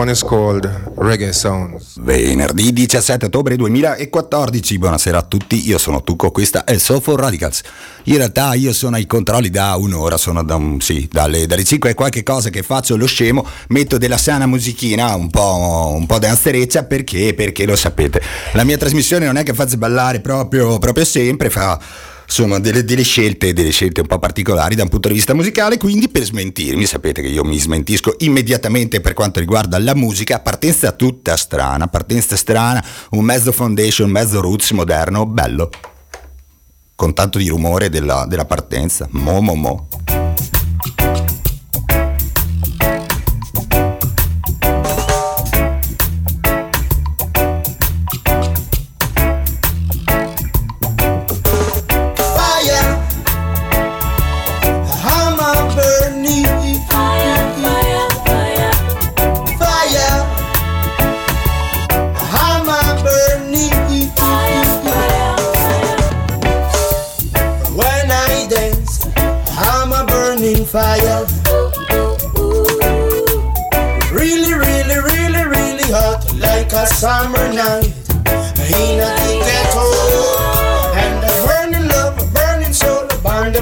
One is called Reggae Sounds. Venerdì 17 ottobre 2014, buonasera a tutti, io sono Tucco, questa è Soulful Radicals. In realtà io sono ai controlli da un'ora, sono da un, sì, dalle, dalle 5 e qualche cosa che faccio lo scemo, metto della sana musichina, un po', un po' danzereccia, perché? Perché lo sapete, la mia trasmissione non è che faccia ballare proprio, proprio sempre, fa sono delle, delle, scelte, delle scelte un po' particolari da un punto di vista musicale, quindi per smentirmi, sapete che io mi smentisco immediatamente per quanto riguarda la musica, partenza tutta strana, partenza strana, un mezzo foundation, un mezzo roots moderno, bello, con tanto di rumore della, della partenza, mo mo mo.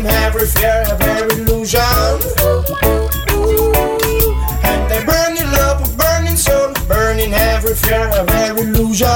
them every fear, every illusion. And they burn in love, burning soul, burning every fear, every illusion.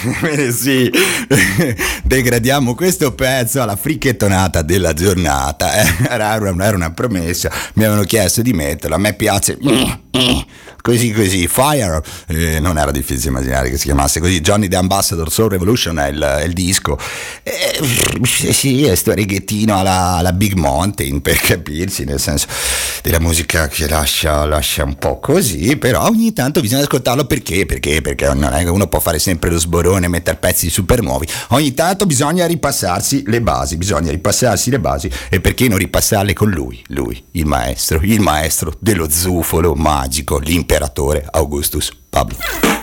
Ebbene sì, degradiamo questo pezzo alla frichettonata della giornata. Eh, era, una, promessa, mi avevano chiesto di metterla, a me piace. Così così, Fire, eh, non era difficile immaginare che si chiamasse così, Johnny the Ambassador Soul Revolution è il, è il disco, eh, sì, è sto reghettino alla, alla, Big Mountain per capirsi, nel senso della musica che lascia, lascia, un po' così, però ogni tanto bisogna ascoltarlo perché, perché, perché non è che uno può fare sempre lo sborone e mettere pezzi super nuovi, ogni tanto bisogna ripassarsi le basi, bisogna ripassarsi le basi e perché non ripassarle con lui, lui, il maestro, il maestro dello zufolo magico, l'imperatore Augustus Pablo.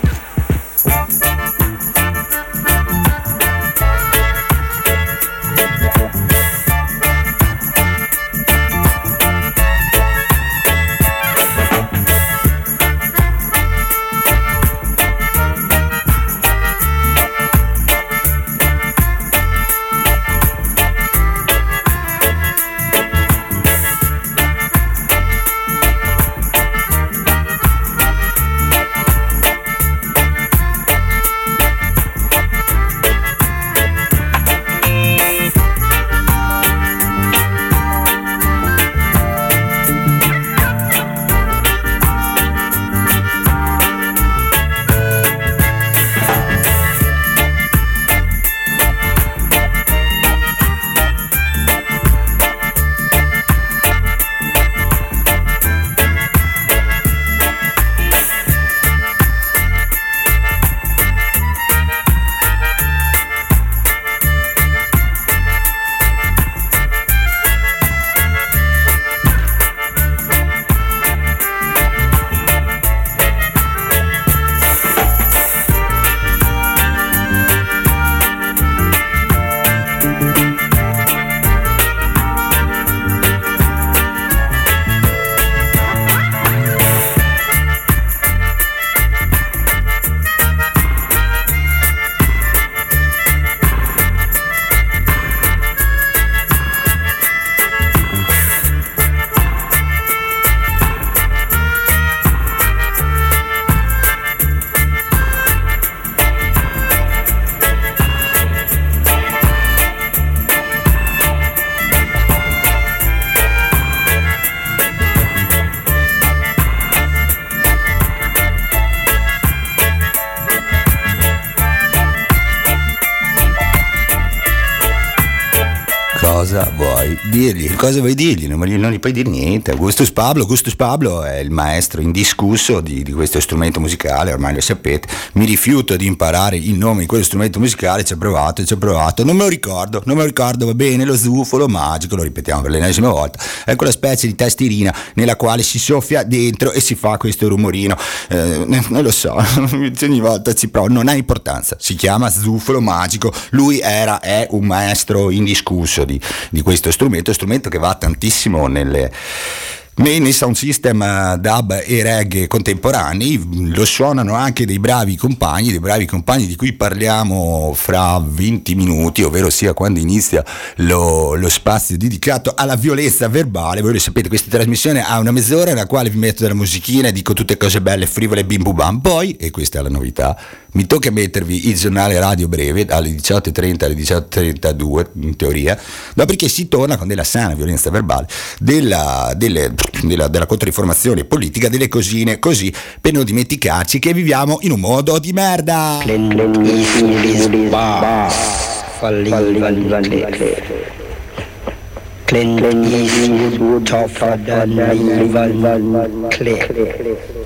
Cosa vuoi dirgli? Non, non gli puoi dire niente. Augustus Pablo, Augustus Pablo è il maestro indiscusso di, di, questo strumento musicale, ormai lo sapete. Mi rifiuto di imparare il nome di quello strumento musicale, ci ho provato, ci ho provato. Non me lo ricordo, non me lo ricordo, va bene, lo zufolo magico, lo ripetiamo per l'ennesima volta. È quella specie di testirina nella quale si soffia dentro e si fa questo rumorino. Eh, non lo so, ogni volta ci provo, non ha importanza. Si chiama zufolo magico. Lui era, è un maestro indiscusso di, di questo strumento, strumento che va tantissimo nelle nei sound system eh, dub e reggae contemporanei lo suonano anche dei bravi compagni, dei bravi compagni di cui parliamo fra 20 minuti, ovvero sia quando inizia lo, lo spazio dedicato alla violenza verbale. Voi lo sapete, questa trasmissione ha una mezz'ora nella quale vi metto della musichina e dico tutte cose belle, frivole, bim bam. Poi, e questa è la novità, mi tocca mettervi il giornale radio breve dalle 18.30 alle 18.32 in teoria, dopodiché si torna con della sana violenza verbale, della, delle, della, della controinformazione politica, delle cosine così, per non dimenticarci che viviamo in un mondo di merda. Clint Eastwood tougher than evil Clint.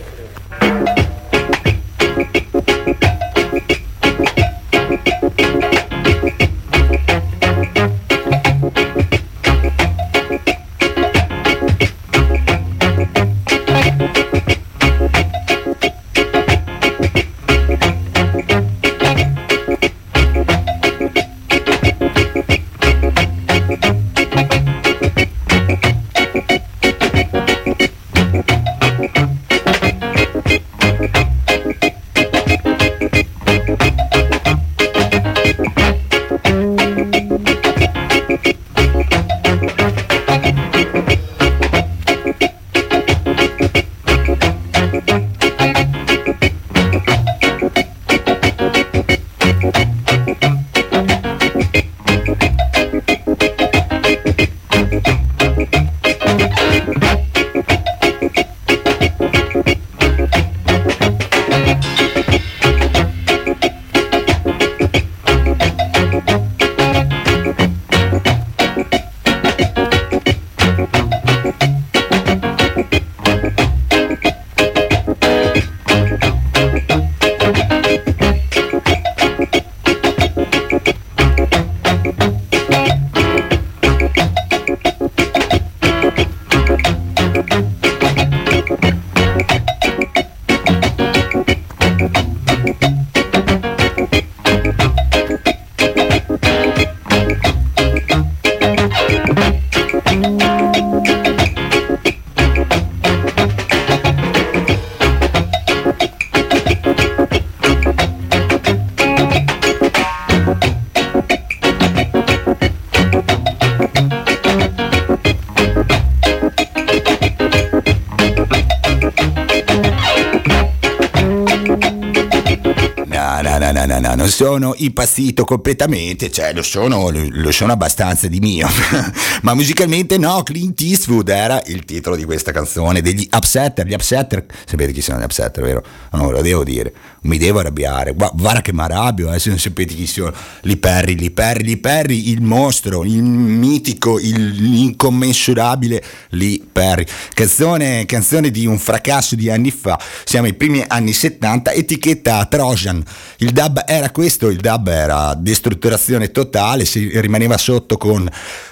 No, no, no, non sono impazzito completamente, cioè lo sono, lo sono abbastanza di mio, ma musicalmente no, Clint Eastwood era il titolo di questa canzone degli Upsetter, gli Upsetter, sapete chi sono gli Upsetter, vero? No, lo devo dire, mi devo arrabbiare, guarda che mi arrabbio, eh, se non sapete chi sono, Li Perry, Li Perry, Li Perry, il mostro, il mitico, il, l'incommensurabile Li Perry, canzone, canzone di un fracasso di anni fa, siamo ai primi anni 70, etichetta Trojan, il dub era questo, il dub era destrutturazione totale, si rimaneva sotto con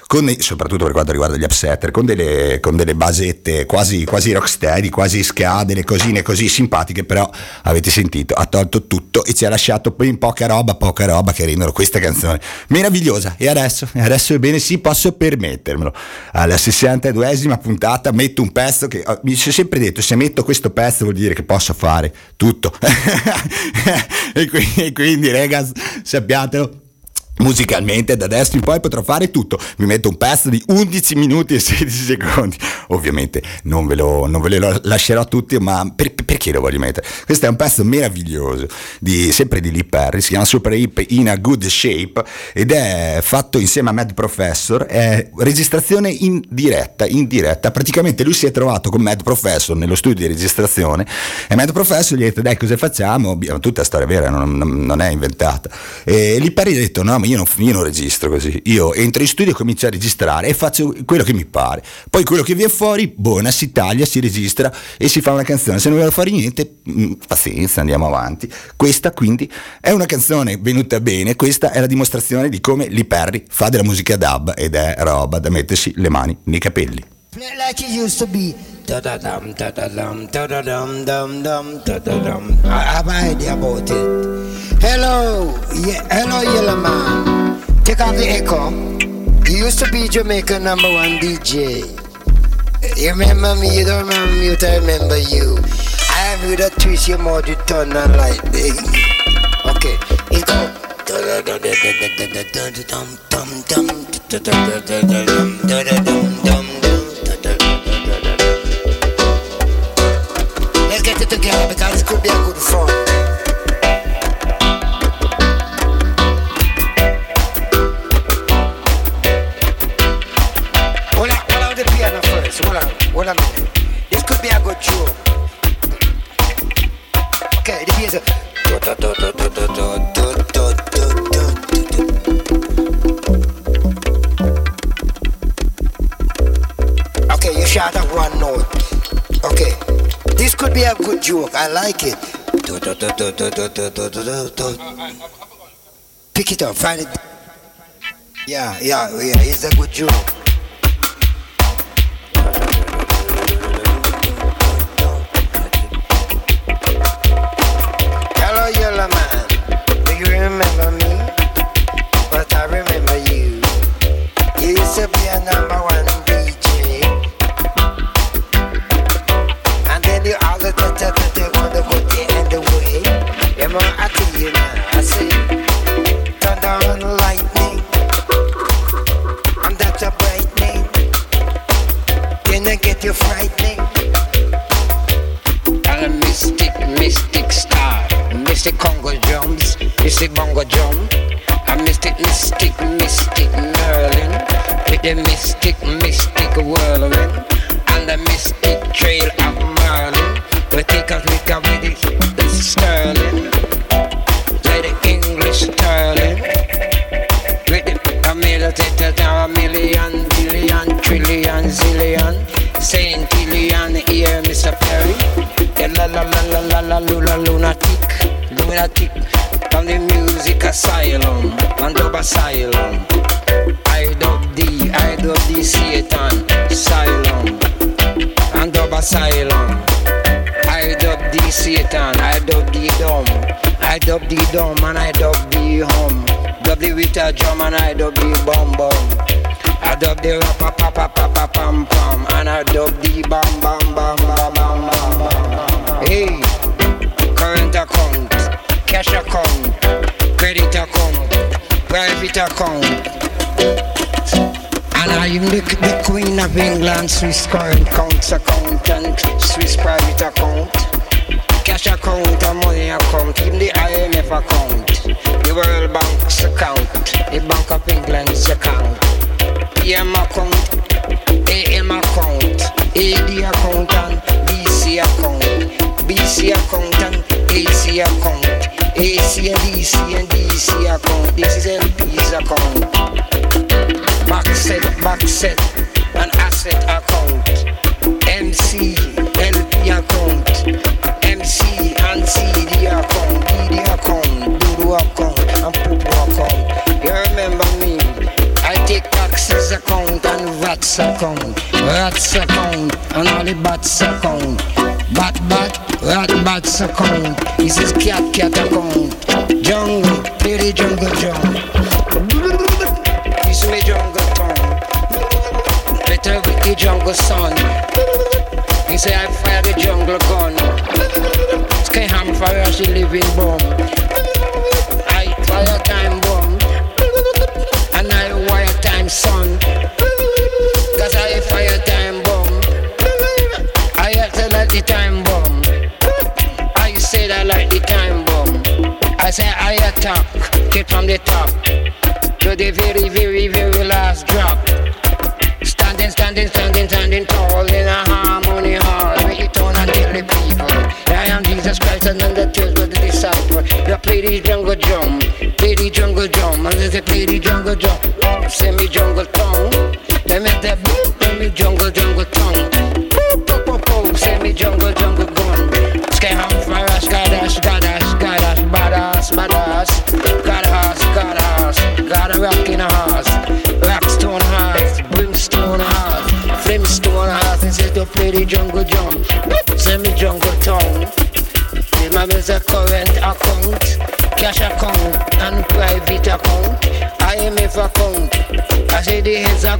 con, soprattutto per quanto riguarda gli upsetter, con delle, con delle basette quasi, quasi rocksteady, quasi ska, delle cosine così simpatiche, però avete sentito, ha tolto tutto e ci ha lasciato in poca roba, poca roba che rendono questa canzone meravigliosa. E adesso, adesso ebbene sì, posso permettermelo. Alla 62esima puntata metto un pezzo che mi sono sempre detto, se metto questo pezzo vuol dire che posso fare tutto. e, quindi, e quindi, ragazzi, sappiatelo musicalmente da adesso in poi potrò fare tutto. Mi metto un pezzo di 11 minuti e 16 secondi. Ovviamente non ve lo, non ve lo lascerò tutti ma per, perché lo voglio mettere? Questo è un pezzo meraviglioso di, sempre di Lee Perry si chiama Super Hip in a Good Shape ed è fatto insieme a Mad Professor. È registrazione in diretta in diretta. Praticamente lui si è trovato con Mad Professor nello studio di registrazione e Mad Professor gli ha detto dai cosa facciamo? Tutta storia vera non, non, è inventata. E Lee Perry ha detto no ma io non, io non registro così, io entro in studio e comincio a registrare e faccio quello che mi pare, poi quello che viene fuori, buona, si taglia, si registra e si fa una canzone, se non vuole fare niente, mm, pazienza, andiamo avanti. Questa quindi è una canzone venuta bene, questa è la dimostrazione di come Lee Perry fa della musica dub ed è roba da mettersi le mani nei capelli. Like Da da dum da da dum da da dum dum dum da da dum. I have an idea about it. Hello, yeah, hello, yellow man. Take off the echo. You used to be Jamaica number one DJ. You remember me? You don't remember me? I remember you. I am with a twist your mouth, you turn on like. Okay, it go. it could be a good fun. Good joke. I like it. Pick it up, find it. Yeah, yeah, yeah, it's a good joke. Swiss current account and Swiss private account. cash account and money account, even the IMF account, the World Bank's account, the Bank of England's account, PM account, AM account, AD account and BC account, BC account and AC account, AC and DC and DC account, this is LP's account, back set, back set, RATS account, and all the BATS account. Bat bat, rat bats account. This is cat cat account. Jungle, play the jungle drum. This me jungle tongue. Better with the jungle son. He say I fire the jungle gun. Sky ham fire she living bomb. Very, very, very last drop. Standing, standing, standing, standing tall in a harmony hall. It on and tell the people. I am Jesus Christ and I'm the church with the disciple. You play the jungle drum, play the jungle drum, and they play the jungle drum. Send me jungle tongue.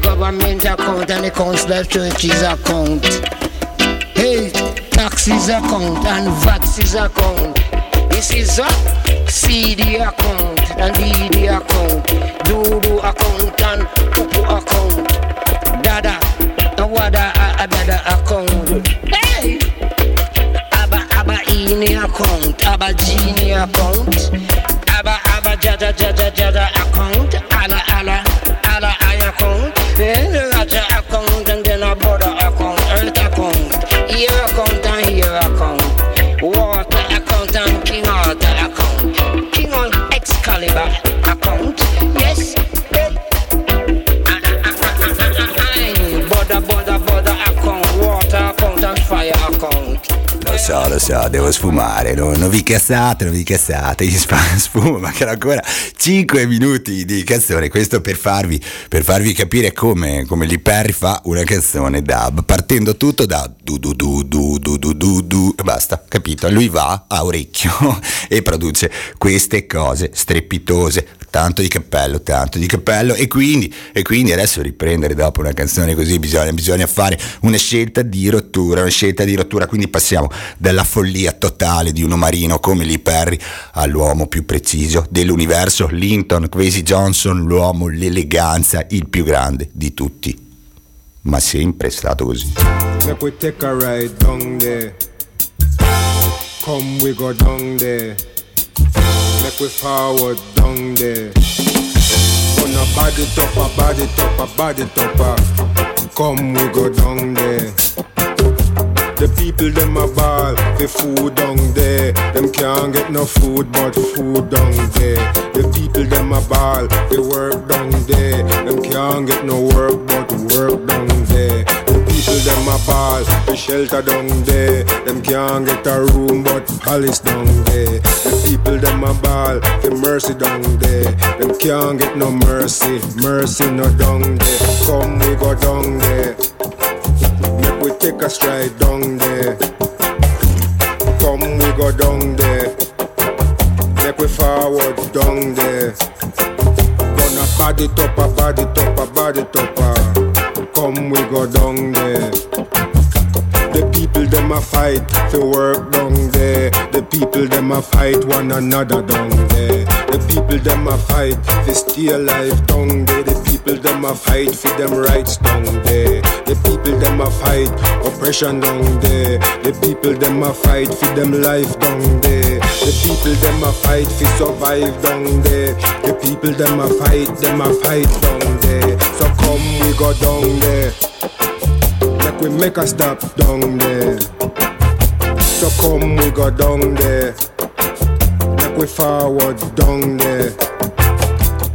Government account and the council of churches account. Hey, taxes account and VATs account. This is a CD account and DD account, Doodoo account and Pupu account. Dada, Wada, Abada account. Hey! Abba Abba Ini account, Abba Genie account, Abba Abba Jada Jada Jada so, lo so, devo sfumare, non, non vi cazzate, non vi cazzate, sp- sfumo, mancano ancora 5 minuti di canzone, questo per farvi, per farvi capire come, come Perry fa una canzone dub, partendo tutto da du du du du du du du du, e basta, capito? Lui va a orecchio e produce queste cose strepitose, tanto di cappello, tanto di cappello e quindi, e quindi adesso riprendere dopo una canzone così bisogna, bisogna fare una scelta di rottura, una scelta di rottura, quindi passiamo dalla follia totale di uno marino come Lee Perry all'uomo più preciso dell'universo, Linton Quasi Johnson, l'uomo, l'eleganza, il più grande di tutti, ma sempre è stato così. Make we take a ride down there. Come we go down there. Make we forward down there. Gonna body topper, body topper, body topper. Come we go down there. The people them a ball, the food down there. Them can't get no food but food down there. The people them a ball, the work down there. Them can't get no work but work down there. The people them a ball, the shelter down there. Them can't get a room but palace down there. People them a ball, the mercy down there. Them can't get no mercy, mercy no down there. Come we go down there. Make we take a stride down there. Come we go down there. Make we forward down there. Gonna body topper, body topper, body topper. Come we go down there. The people them a fight for work down there. The people them a fight one another down there. The people them a fight fi stay alive down there. The people them a fight for them rights down there. The people them a fight oppression down there. The people them a fight for them life down there. The people them a fight fi survive down there. The people them a fight, them a fight down there. So come we go down there. Make we make a stop down there. So come we go down there. Make we forward down there.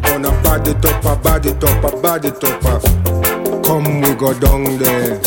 Gonna bad it up, a bad it up, a bad it up. Come we go down there.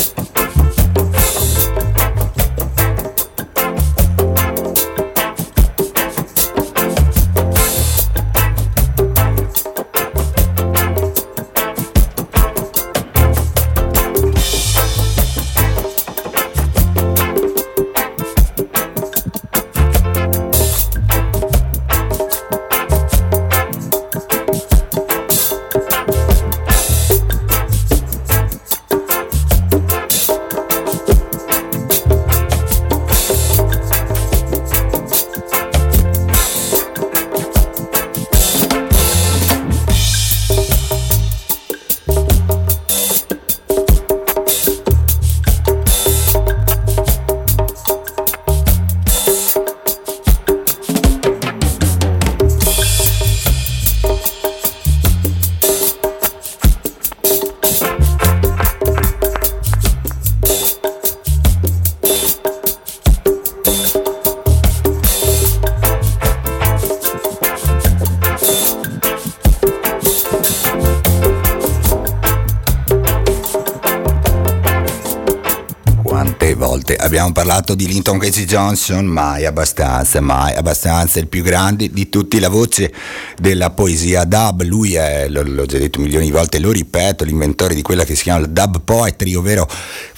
Parlato di Linton Casey Johnson? Mai abbastanza, mai abbastanza. Il più grande di tutti, la voce della poesia dub. Lui è, l'ho già detto milioni di volte, lo ripeto, l'inventore di quella che si chiama la dub poetry, ovvero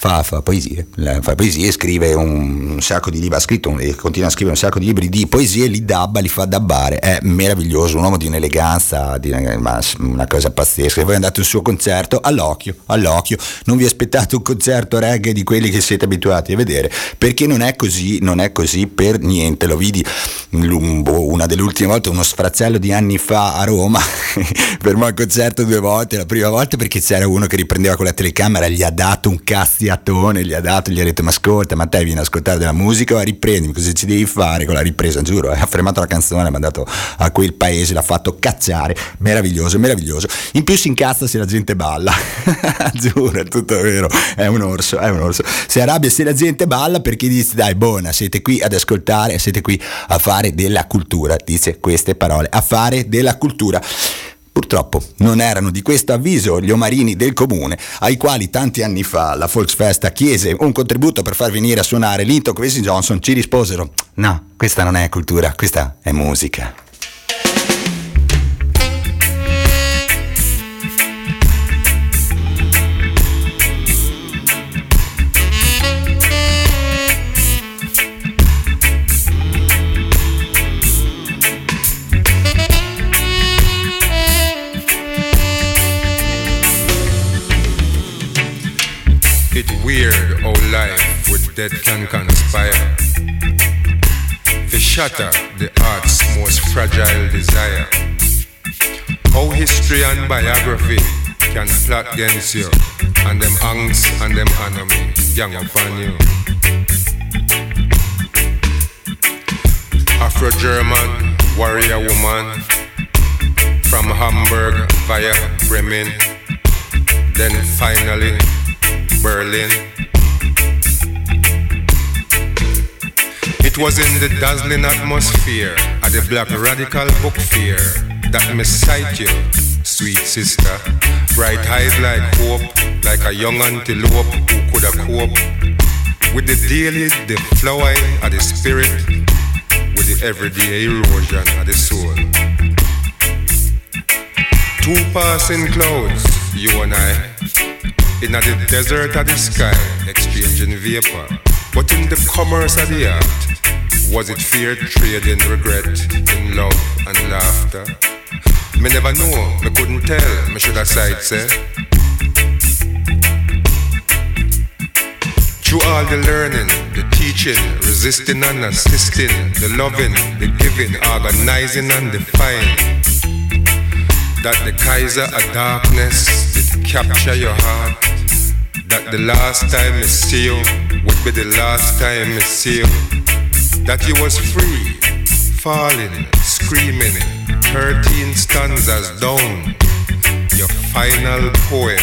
fa, fa poesie, fa poesie, scrive un, un sacco di libri, ha scritto e continua a scrivere un sacco di libri di poesie, li dubba, li fa dubbare. È meraviglioso, un uomo di un'eleganza, di una, una cosa pazzesca. E voi andate al suo concerto, all'occhio, all'occhio. Non vi aspettate un concerto reggae di quelli che siete abituati a vedere, perché non è così, non è così per niente. Lo vidi l- boh, una delle ultime volte, uno sfracello di anni fa a Roma, fermò il concerto due volte, la prima volta perché c'era uno che riprendeva con la telecamera, gli ha dato un cazziatone, gli ha dato, gli ha detto ma ascolta, ma te vieni ad ascoltare della musica o riprendi, cosa ci devi fare con la ripresa, giuro, eh, ha fermato la canzone, ha mandato a quel paese, l'ha fatto cacciare, meraviglioso, meraviglioso. In più si incazza se la gente balla, giuro, è tutto vero, è un orso, è un orso. Si arrabbia se la gente balla perché dice dai buona, siete qui ad ascoltare, siete qui a fare della cultura, dice queste parole, a fare della cultura. Purtroppo non erano di questo avviso gli omarini del comune, ai quali tanti anni fa la Volksfesta chiese un contributo per far venire a suonare Linton Quincy Johnson, ci risposero: No, questa non è cultura, questa è musica. Death can conspire. To shatter the heart's most fragile desire. How history and biography can plot against you, and them angst and them enemy gang up on you. Afro-German warrior woman from Hamburg via Bremen, then finally Berlin. It was in the dazzling atmosphere of the black radical book fair that me sight you, sweet sister. Bright eyes like hope, like a young antelope who could have cope with the daily deflowing of the spirit, with the everyday erosion of the soul. Two passing clouds, you and I, in the desert of the sky, exchanging vapor. But in the commerce of the art, was it fear, trade in regret, in love and laughter? Me never know, me couldn't tell, me should have sight say. Through all the learning, the teaching, resisting and assisting, the loving, the giving, organizing and defying. That the Kaiser of darkness did capture your heart. That the last time I see you would be the last time I see you. That you was free, falling, screaming, 13 stanzas down. Your final poem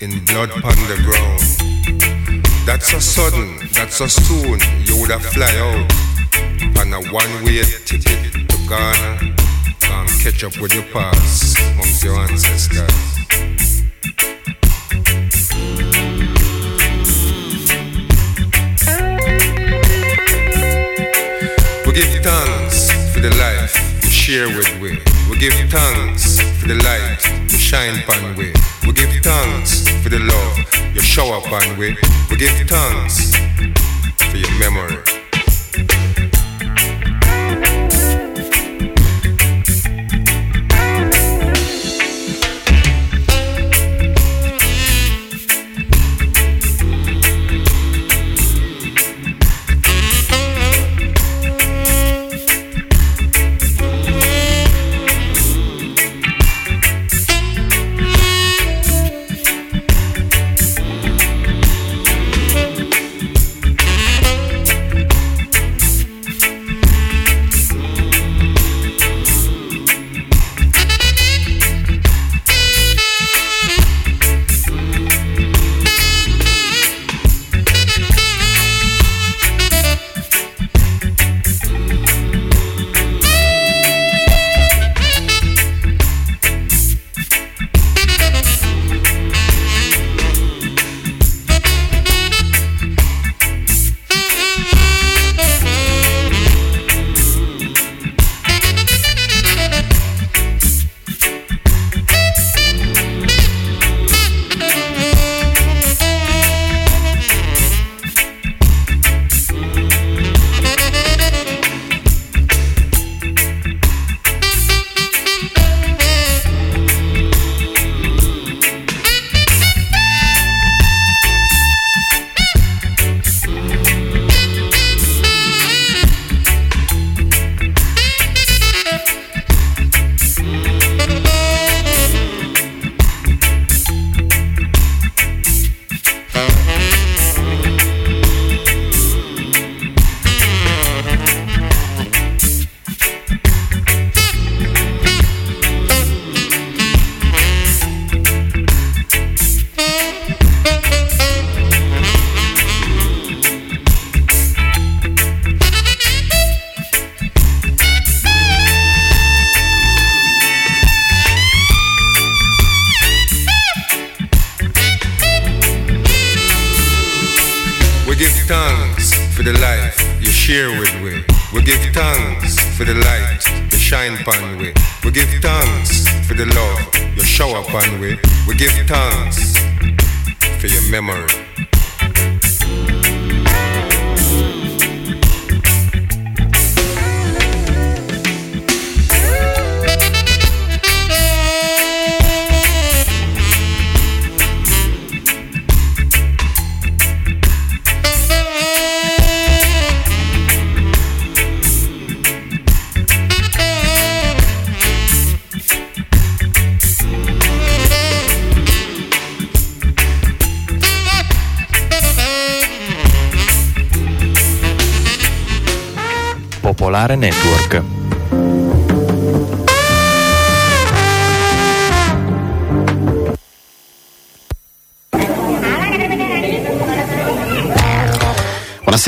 in blood on the ground. That's so sudden, that's so soon, you would have fly out on a one-way ticket to Ghana and catch up with your past amongst your ancestors. Share with we. We give thanks for the light you shine upon we. We give thanks for the love you show up on we. We give thanks for your memory.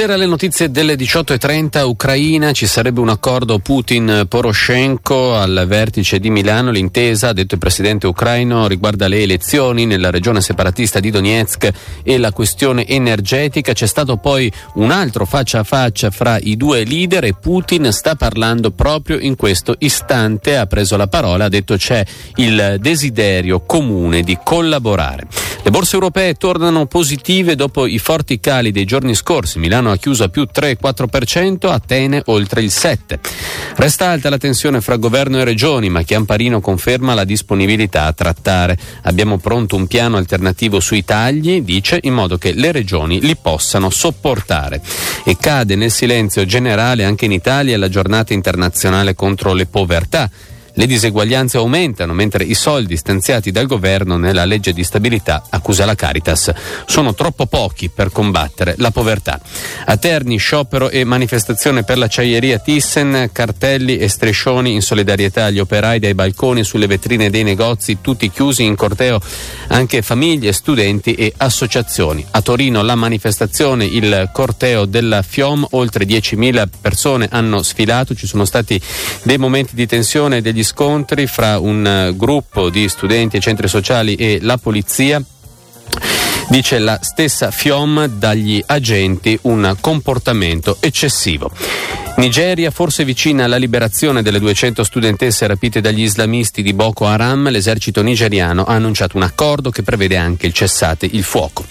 Buonasera, le notizie delle 18.30 Ucraina, ci sarebbe un accordo Putin-Poroshenko al vertice di Milano, l'intesa, ha detto il presidente ucraino, riguarda le elezioni nella regione separatista di Donetsk e la questione energetica, c'è stato poi un altro faccia a faccia fra i due leader e Putin sta parlando proprio in questo istante, ha preso la parola, ha detto c'è il desiderio comune di collaborare. Le borse europee tornano positive dopo i forti cali dei giorni scorsi, Milano ha chiuso a più 3,4%, Atene oltre il 7%. Resta alta la tensione fra governo e regioni, ma Chiamparino conferma la disponibilità a trattare. Abbiamo pronto un piano alternativo sui tagli, dice, in modo che le regioni li possano sopportare. E cade nel silenzio generale anche in Italia la giornata internazionale contro le povertà. Le diseguaglianze aumentano mentre i soldi stanziati dal governo nella legge di stabilità, accusa la Caritas, sono troppo pochi per combattere la povertà. A Terni sciopero e manifestazione per l'acciaieria Thyssen, cartelli e striscioni in solidarietà agli operai dai balconi sulle vetrine dei negozi, tutti chiusi in corteo anche famiglie, studenti e associazioni. A Torino la manifestazione, il corteo della FIOM, oltre 10.000 persone hanno sfilato, ci sono stati dei momenti di tensione degli scontri fra un eh, gruppo di studenti e centri sociali e la polizia dice la stessa FIOM dagli agenti un comportamento eccessivo. Nigeria forse vicina alla liberazione delle 200 studentesse rapite dagli islamisti di Boko Haram, l'esercito nigeriano ha annunciato un accordo che prevede anche il cessate il fuoco.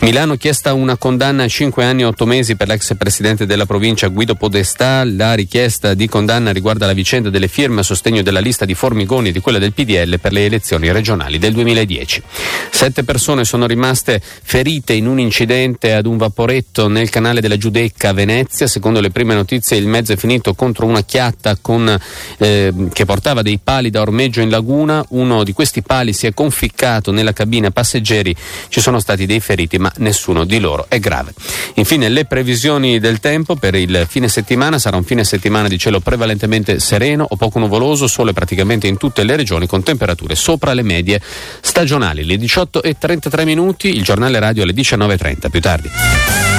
Milano chiesta una condanna a 5 anni e 8 mesi per l'ex presidente della provincia Guido Podestà. La richiesta di condanna riguarda la vicenda delle firme a sostegno della lista di Formigoni e di quella del PDL per le elezioni regionali del 2010. Sette persone sono rimaste ferite in un incidente ad un vaporetto nel canale della Giudecca a Venezia. Secondo le prime notizie il mezzo è finito contro una chiatta con, eh, che portava dei pali da ormeggio in laguna, uno di questi pali si è conficcato nella cabina passeggeri, ci sono stati dei feriti ma nessuno di loro è grave. Infine le previsioni del tempo per il fine settimana sarà un fine settimana di cielo prevalentemente sereno o poco nuvoloso, sole praticamente in tutte le regioni con temperature sopra le medie stagionali. Le 18 e 33 minuti, il giornale radio alle 19.30, più tardi.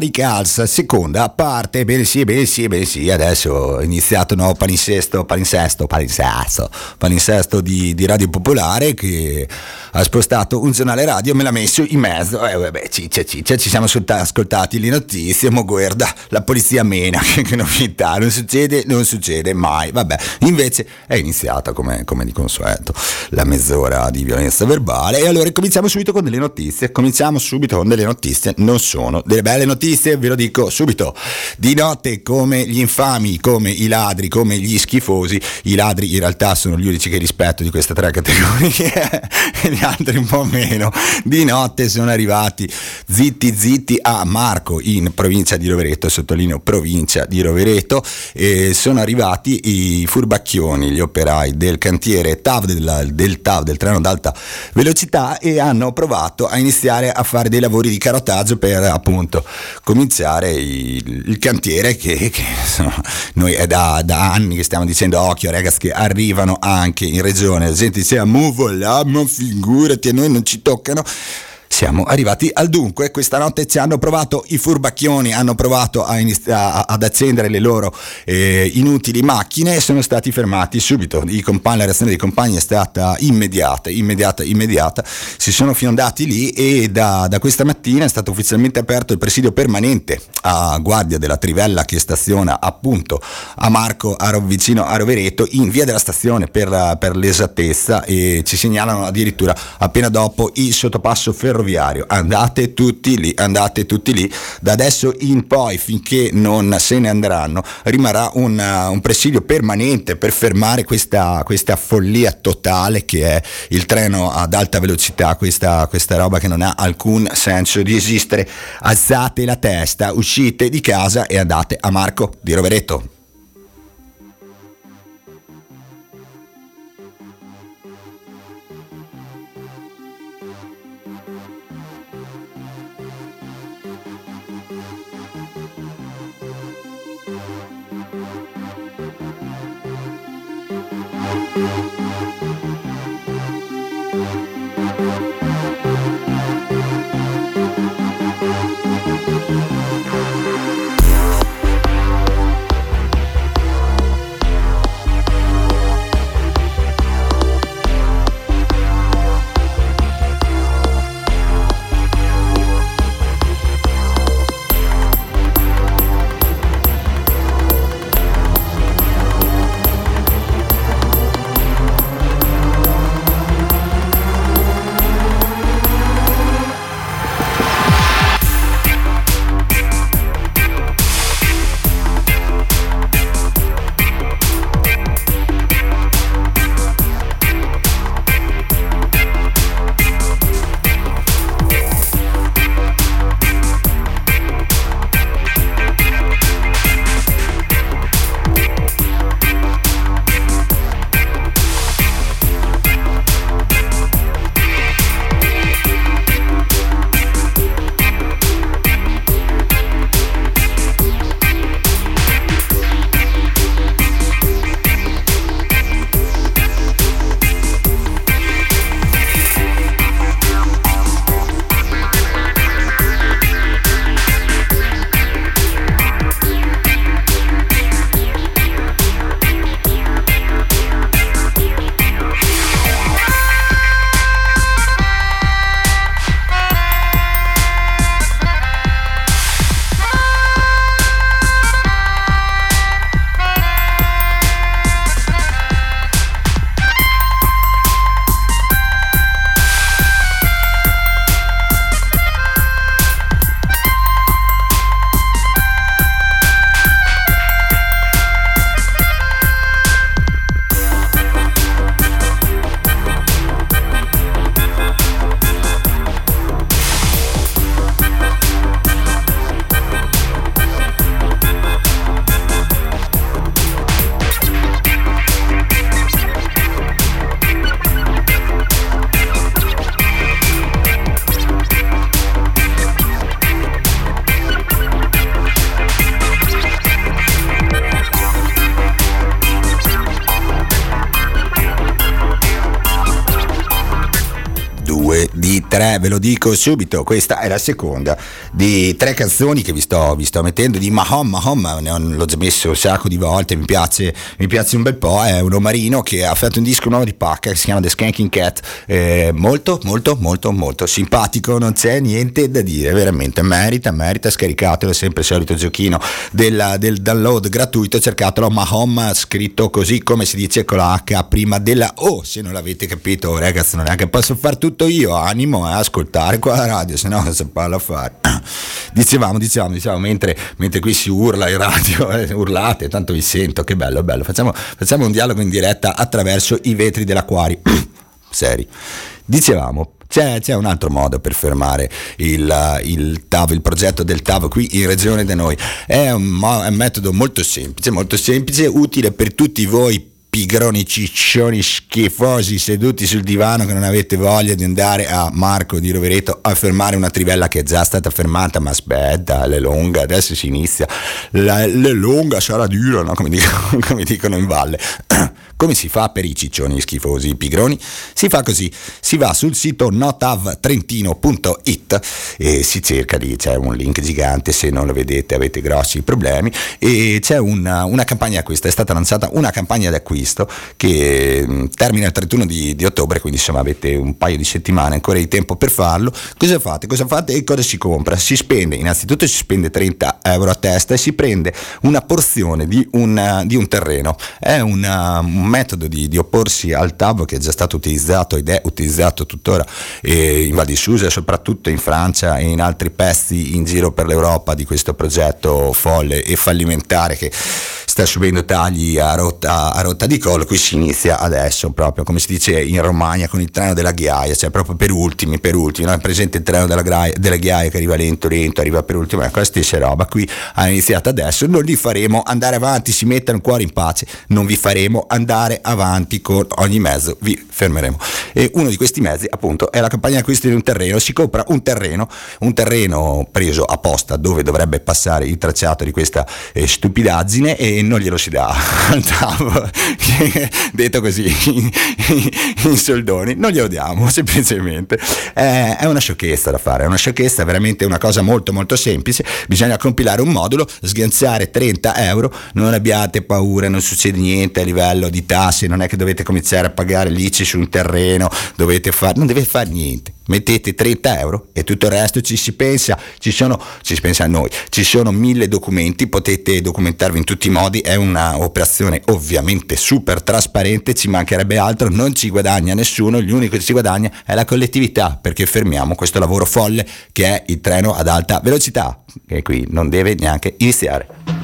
Radicals, seconda parte, bene sì, bene sì, bene sì, adesso è iniziato un nuovo palinsesto, palinsesto, palinsesto, palinsesto di, di Radio Popolare che ha spostato un giornale radio, me l'ha messo in mezzo, e eh, vabbè, ciccia, ciccia, ci siamo ascoltati le notizie, ma guarda, la polizia mena, che novità, non succede, non succede mai, vabbè, invece è iniziata come, come di consueto la mezz'ora di violenza verbale. E allora cominciamo subito con delle notizie, cominciamo subito con delle notizie, non sono delle belle notizie, ve lo dico subito. Di notte come gli infami, come i ladri, come gli schifosi, i ladri in realtà sono gli unici che rispetto di queste tre categorie. E gli altri un po' meno. Di notte sono arrivati zitti zitti a Marco in provincia di Rovereto, sottolineo provincia di Rovereto, e sono arrivati i furbacchioni, gli operai del cantiere TAV del, del TAV del treno d'alta velocità e hanno provato a iniziare a fare dei lavori di carotaggio per appunto cominciare il, il cantiere che, che insomma, noi è da, da, anni che stiamo dicendo occhio ragazzi che arrivano anche in regione la gente dice ma voilà ma figurati a noi non ci toccano siamo arrivati al dunque. Questa notte ci hanno provato i furbacchioni, hanno provato inizi- a, ad accendere le loro eh, inutili macchine e sono stati fermati subito. Compagni, la reazione dei compagni è stata immediata, immediata, immediata. Si sono fiondati lì e da, da questa mattina è stato ufficialmente aperto il presidio permanente a guardia della Trivella che staziona appunto a Marco, a, vicino a Rovereto, in via della stazione per, per l'esattezza e ci segnalano addirittura appena dopo il sottopasso ferroviario ferroviario, andate tutti lì, andate tutti lì, da adesso in poi finché non se ne andranno rimarrà un, uh, un presidio permanente per fermare questa, questa, follia totale che è il treno ad alta velocità, questa, questa roba che non ha alcun senso di esistere. Alzate la testa, uscite di casa e andate a Marco di Rovereto. Lo dico subito, questa è la seconda di tre canzoni che vi sto, vi sto mettendo di Mahom, Mahom, l'ho già messo un sacco di volte, mi piace, mi piace un bel po', è un omarino che ha fatto un disco nuovo di pacca che si chiama The Skanking Cat, eh, molto molto molto molto simpatico, non c'è niente da dire, veramente merita, merita, scaricatelo, sempre il solito giochino della, del download gratuito, cercatelo Mahom scritto così come si dice con la H prima della O, se non l'avete capito ragazzi non è che posso far tutto io, animo, è ascoltare qua la radio, se no si parla a fare. Dicevamo, dicevamo, dicevamo, mentre, mentre qui si urla in radio, eh, urlate, tanto vi sento, che bello, bello. Facciamo, facciamo un dialogo in diretta attraverso i vetri dell'acquario. Seri. Dicevamo, c'è, c'è, un altro modo per fermare il, il, TAV, il progetto del TAV qui in regione da noi. È un, è un metodo molto semplice, molto semplice, utile per tutti voi pigroni ciccioni schifosi seduti sul divano che non avete voglia di andare a Marco di Rovereto a fermare una trivella che è già stata fermata ma aspetta, le lunga, adesso si inizia le lunga sarà dura no? come, dicono, come dicono in valle come si fa per i ciccioni schifosi, i pigroni? Si fa così, si va sul sito notavtrentino.it e si cerca lì, c'è un link gigante, se non lo vedete avete grossi problemi e c'è una, una campagna acquisto, è stata lanciata una campagna di acquisto che mm, termina il 31 di, di, ottobre, quindi insomma avete un paio di settimane ancora di tempo per farlo. Cosa fate? Cosa fate e cosa si compra? Si spende, innanzitutto si spende 30 euro a testa e si prende una porzione di un, di un terreno. È una, un metodo di, di, opporsi al TAV che è già stato utilizzato ed è utilizzato tuttora eh, in Val di Susa e soprattutto in Francia e in altri pezzi in giro per l'Europa di questo progetto folle e fallimentare che sta subendo tagli a rotta, a rotta, di collo, qui si inizia adesso proprio come si dice in Romagna con il treno della ghiaia, cioè proprio per ultimi, per ultimi, no? è presente il treno della, ghiaia, della ghiaia che arriva lento, lento, arriva per ultimo, ecco la stessa roba, qui ha iniziato adesso, non li faremo andare avanti, si mettano il cuore in pace, non vi faremo andare avanti con ogni mezzo, vi fermeremo. E uno di questi mezzi appunto è la campagna acquisto di un terreno, si compra un terreno, un terreno preso apposta dove dovrebbe passare il tracciato di questa eh, stupidaggine e non glielo si dà al TAV, detto così in, soldoni, non glielo diamo semplicemente. Eh, è una sciocchezza da fare, è una sciocchezza, veramente una cosa molto molto semplice, bisogna compilare un modulo, sganciare 30 euro, non abbiate paura, non succede niente a livello di tasse, non è che dovete cominciare a pagare l'ICI su un terreno, dovete fare, non deve fare niente mettete 30 euro e tutto il resto ci si pensa, ci sono, ci si pensa a noi, ci sono mille documenti, potete documentarvi in tutti i modi, è un'operazione ovviamente super trasparente, ci mancherebbe altro, non ci guadagna nessuno, l'unico che ci guadagna è la collettività perché fermiamo questo lavoro folle che è il treno ad alta velocità, che qui non deve neanche iniziare.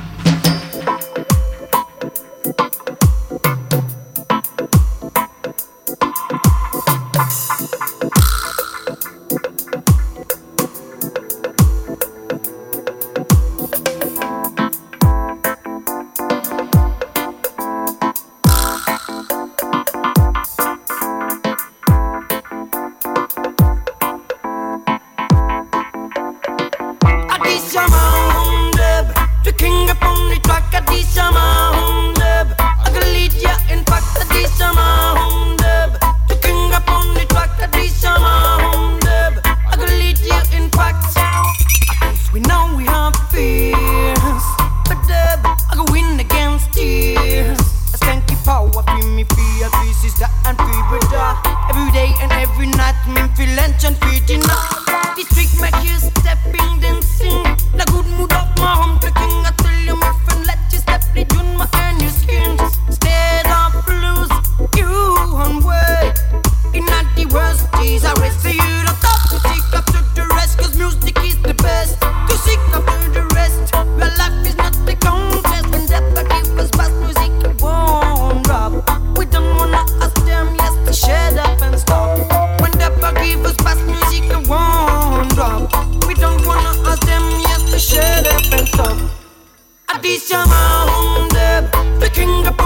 Adi Shama Home Dev, the king of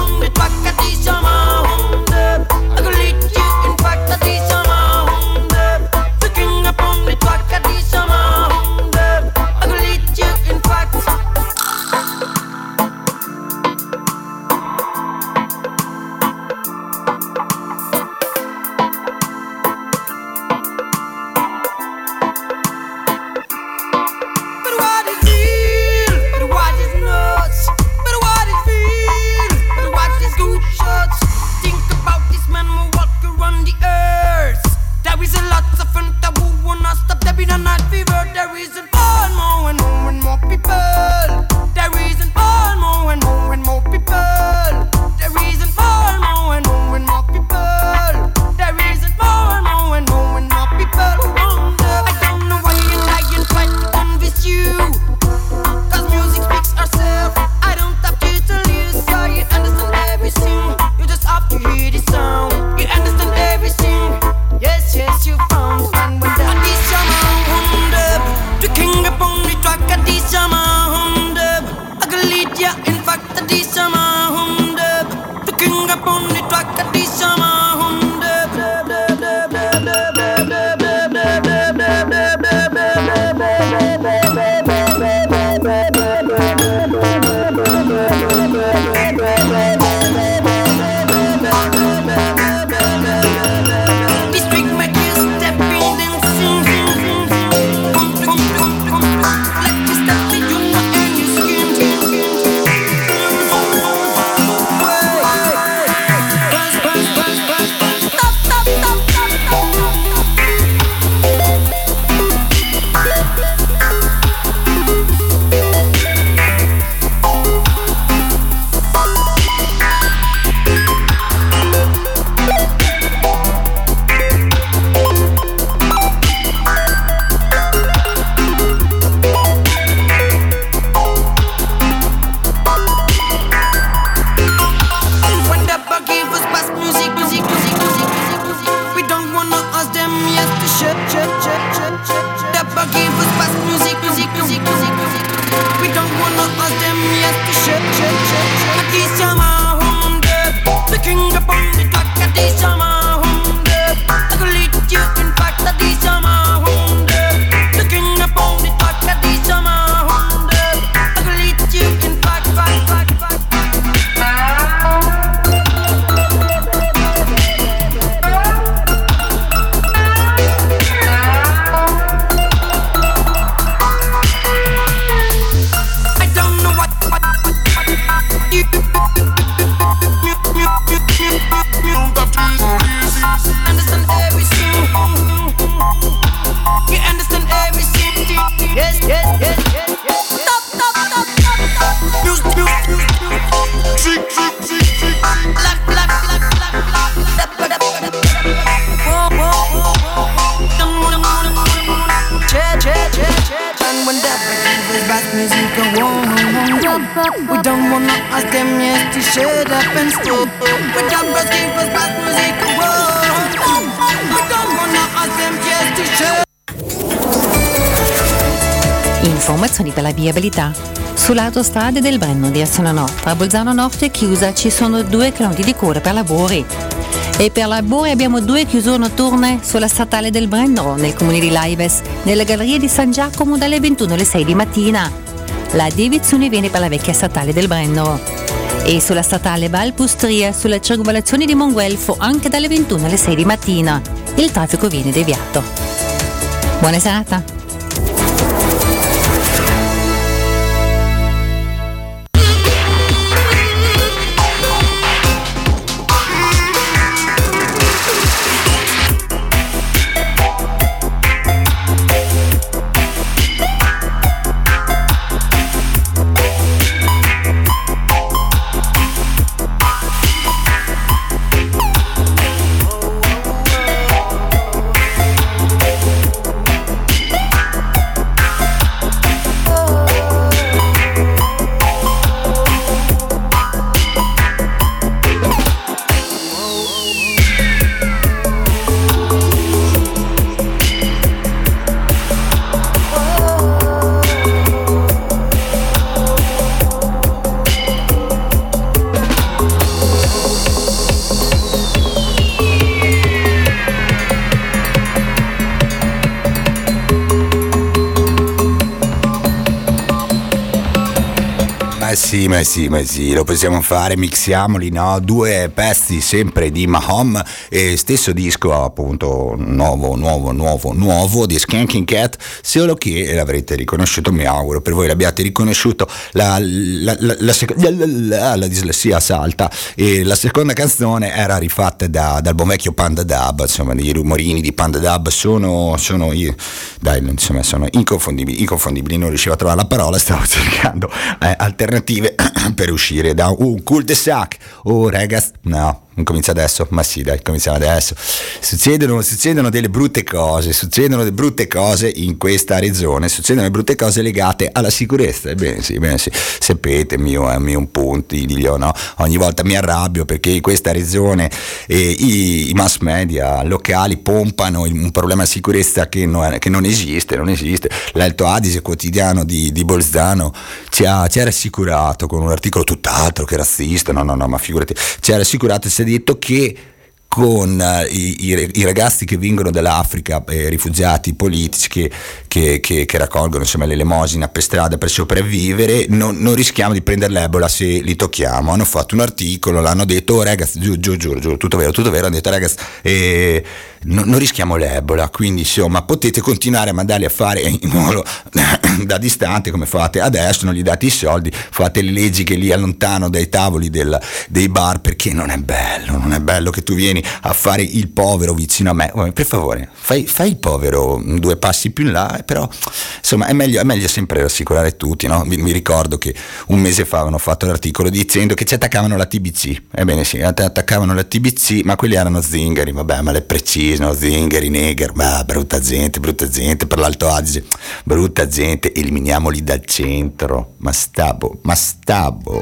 viabilità. Sulle autostrade del Brenno, direzione nord, tra Bolzano Nord e Chiusa ci sono due km di coda per lavori. E per lavori abbiamo due chiusure notturne sulla statale del Brennero, nel comune di Laives, nelle gallerie di San Giacomo dalle 21 alle 6 di mattina. La deviazione viene per la vecchia statale del Brennero. E sulla statale Valpustria, sulla circolazione di Monguelfo, anche dalle 21 alle 6 di mattina. Il traffico viene deviato. Buona serata! Sì, ma sì, ma sì, lo possiamo fare, mixiamoli, no? Due pezzi sempre di Mahom stesso disco appunto nuovo, nuovo, nuovo, nuovo di Skanking Cat, solo che l'avrete riconosciuto, mi auguro, per voi l'abbiate riconosciuto, la, la, la, la, dislessia salta. E la seconda canzone era rifatta da, dal buon vecchio Panda Dub, insomma, i rumorini di Panda Dub sono, sono, dai, insomma, sono inconfondibili, inconfondibili, non riuscivo a trovare la parola, stavo cercando eh, alternative per uscire da un cul-de-sac. Oh, ragazzi, no, Comincia adesso? Ma sì, dai, cominciamo adesso. Succedono, succedono, delle brutte cose, succedono delle brutte cose in questa regione, succedono delle brutte cose legate alla sicurezza. Ebbene sì, ebbene sì. sapete, mio, mio un punto, diglio, no? ogni volta mi arrabbio perché in questa regione eh, i, i, mass media locali pompano un problema di sicurezza che non, che non esiste, non esiste. L'Alto Adige quotidiano di, di Bolzano ci ha, ci ha rassicurato con un articolo tutt'altro che razzista, no, no, no, ma figurati, ci ha rassicurato si è detto che con uh, i, i, i, ragazzi che vengono dall'Africa, eh, rifugiati politici che, che, che, che raccolgono insomma, l'elemosina per strada per sopravvivere, non, non, rischiamo di prendere l'Ebola se li tocchiamo. Hanno fatto un articolo, l'hanno detto, oh, ragazzi, giù, giù, giù, giù, tutto vero, tutto vero, hanno detto ragazzi, eh, no, non rischiamo l'Ebola, quindi insomma potete continuare a mandarli a fare in modo da distante come fate adesso, non gli date i soldi, fate le leggi che li allontano dai tavoli del, dei bar perché non è bello, non è bello che tu vieni a fare il povero vicino a me. Per favore, fai, fai il povero due passi più in là, però insomma è meglio, è meglio sempre rassicurare tutti. No? Mi, mi, ricordo che un mese fa avevano fatto l'articolo dicendo che ci attaccavano la TBC. Ebbene sì, attaccavano la TBC, ma quelli erano zingari, vabbè, ma le precisano, zingari, neger, ma brutta gente, brutta gente per l'Alto Adige, brutta gente, eliminiamoli dal centro. Ma stabo, ma stabo.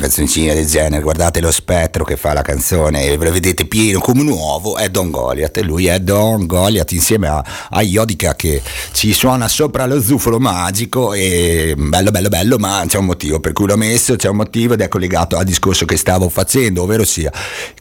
Instagram. Canzoncina del genere, guardate lo spettro che fa la canzone e ve lo vedete pieno come nuovo, è Don Goliath. E lui è Don Goliath insieme a, a Iodica che ci suona sopra lo zufolo magico e bello bello bello, ma c'è un motivo per cui l'ho messo, c'è un motivo ed è collegato al discorso che stavo facendo, ovvero sia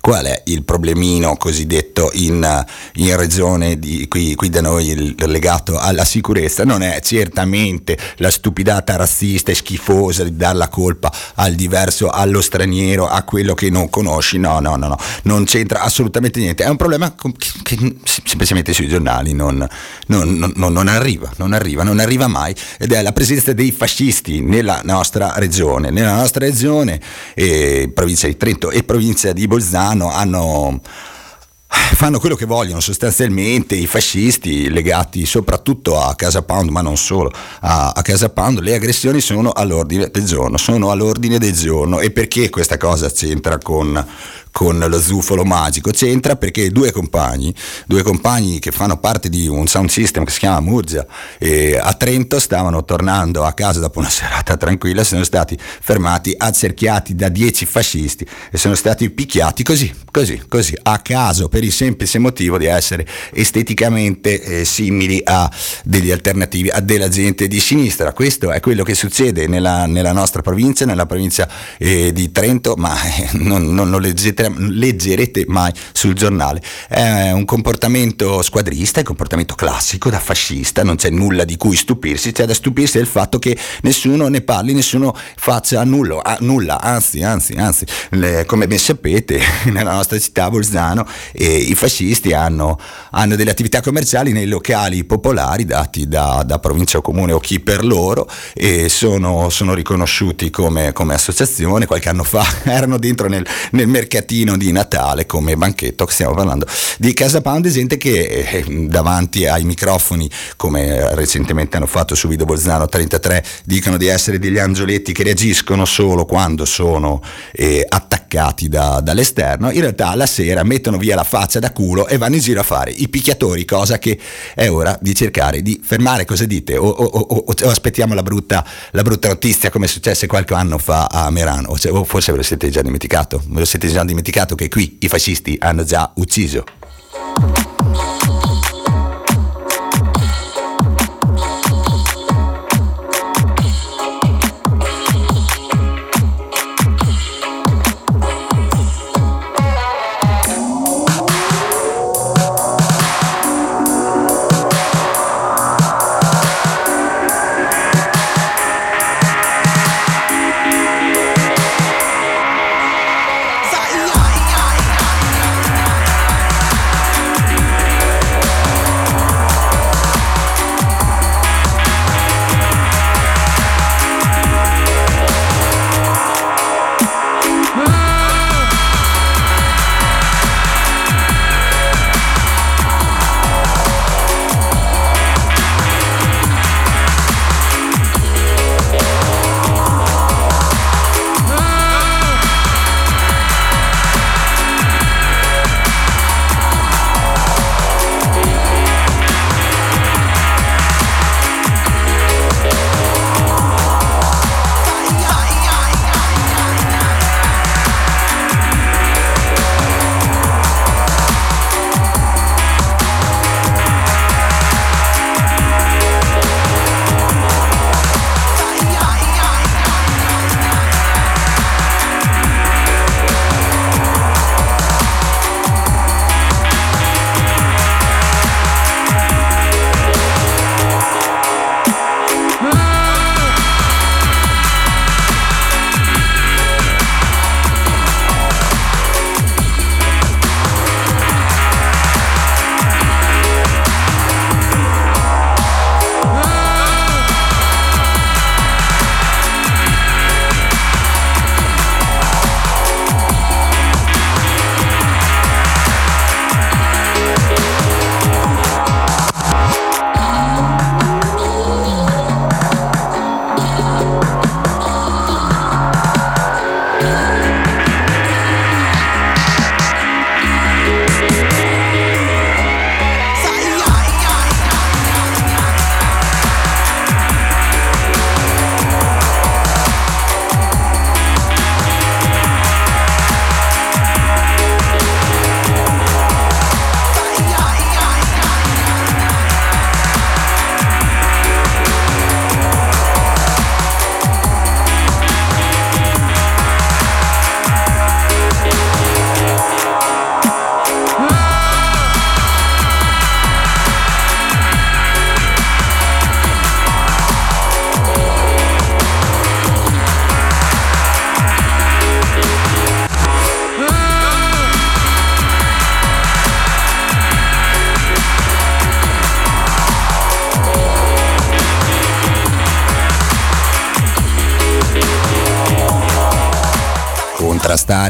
qual è il problemino cosiddetto in, in regione di, qui, qui da noi legato alla sicurezza, non è certamente la stupidata razzista e schifosa di dar la colpa al diverso, allo straniero, a quello che non conosci, no, no, no, no, non c'entra assolutamente niente, è un problema che, semplicemente sui giornali non, non, non, non, arriva, non arriva, non arriva mai. Ed è la presenza dei fascisti nella nostra regione, nella nostra regione, eh, provincia di Trento e provincia di Bolzano hanno fanno quello che vogliono sostanzialmente i fascisti legati soprattutto a Casa Pound ma non solo a, a, Casa Pound. Le aggressioni sono all'ordine del giorno sono all'ordine del giorno. E perché questa cosa c'entra con, con lo zufolo magico c'entra perché due compagni, due compagni che fanno parte di un sound system che si chiama Murgia e a Trento stavano tornando a casa dopo una serata tranquilla, sono stati fermati, accerchiati da dieci fascisti e sono stati picchiati così, così, così, a caso per il semplice motivo di essere esteticamente eh, simili a degli alternativi, a della gente di sinistra. Questo è quello che succede nella, nella nostra provincia, nella provincia eh, di Trento, ma eh, non, non lo leggete leggerete mai sul giornale. È un comportamento squadrista, è un comportamento classico da fascista, non c'è nulla di cui stupirsi, c'è da stupirsi del fatto che nessuno ne parli, nessuno faccia nulla, nulla anzi, anzi, anzi, le, come ben sapete, nella nostra città Bolzano eh, i fascisti hanno, hanno, delle attività commerciali nei locali popolari dati da, da provincia o comune o chi per loro e sono, sono riconosciuti come, come, associazione, qualche anno fa erano dentro nel, nel mercatino mercatino di Natale come banchetto, stiamo parlando di Casa Pound, gente che eh, davanti ai microfoni, come recentemente hanno fatto su Video Bolzano 33, dicono di essere degli angioletti che reagiscono solo quando sono eh, attaccati da, dall'esterno, in realtà la sera mettono via la faccia da culo e vanno in giro a fare i picchiatori, cosa che è ora di cercare di fermare, cosa dite? O, o, o, o aspettiamo la brutta, la brutta, notizia come è successo qualche anno fa a Merano, o, forse ve lo siete già dimenticato, ve lo siete già dimenticato dimenticato che qui i fascisti hanno già ucciso.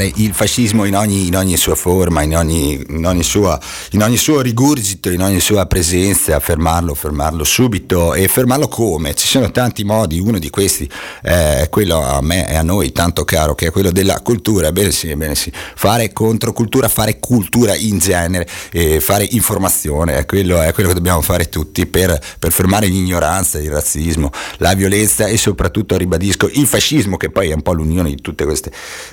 Contrastare il fascismo in ogni, in ogni sua forma, in ogni, in, ogni sua, in ogni, suo rigurgito, in ogni sua presenza, fermarlo, fermarlo subito e fermarlo come? Ci sono tanti modi, uno di questi è quello a me e a noi tanto caro, che è quello della cultura, bene sì, bene sì, fare controcultura, fare cultura in genere, fare informazione, è quello, è quello, che dobbiamo fare tutti per, per fermare l'ignoranza, il razzismo, la violenza e soprattutto, ribadisco, il fascismo che poi è un po' l'unione di tutte queste,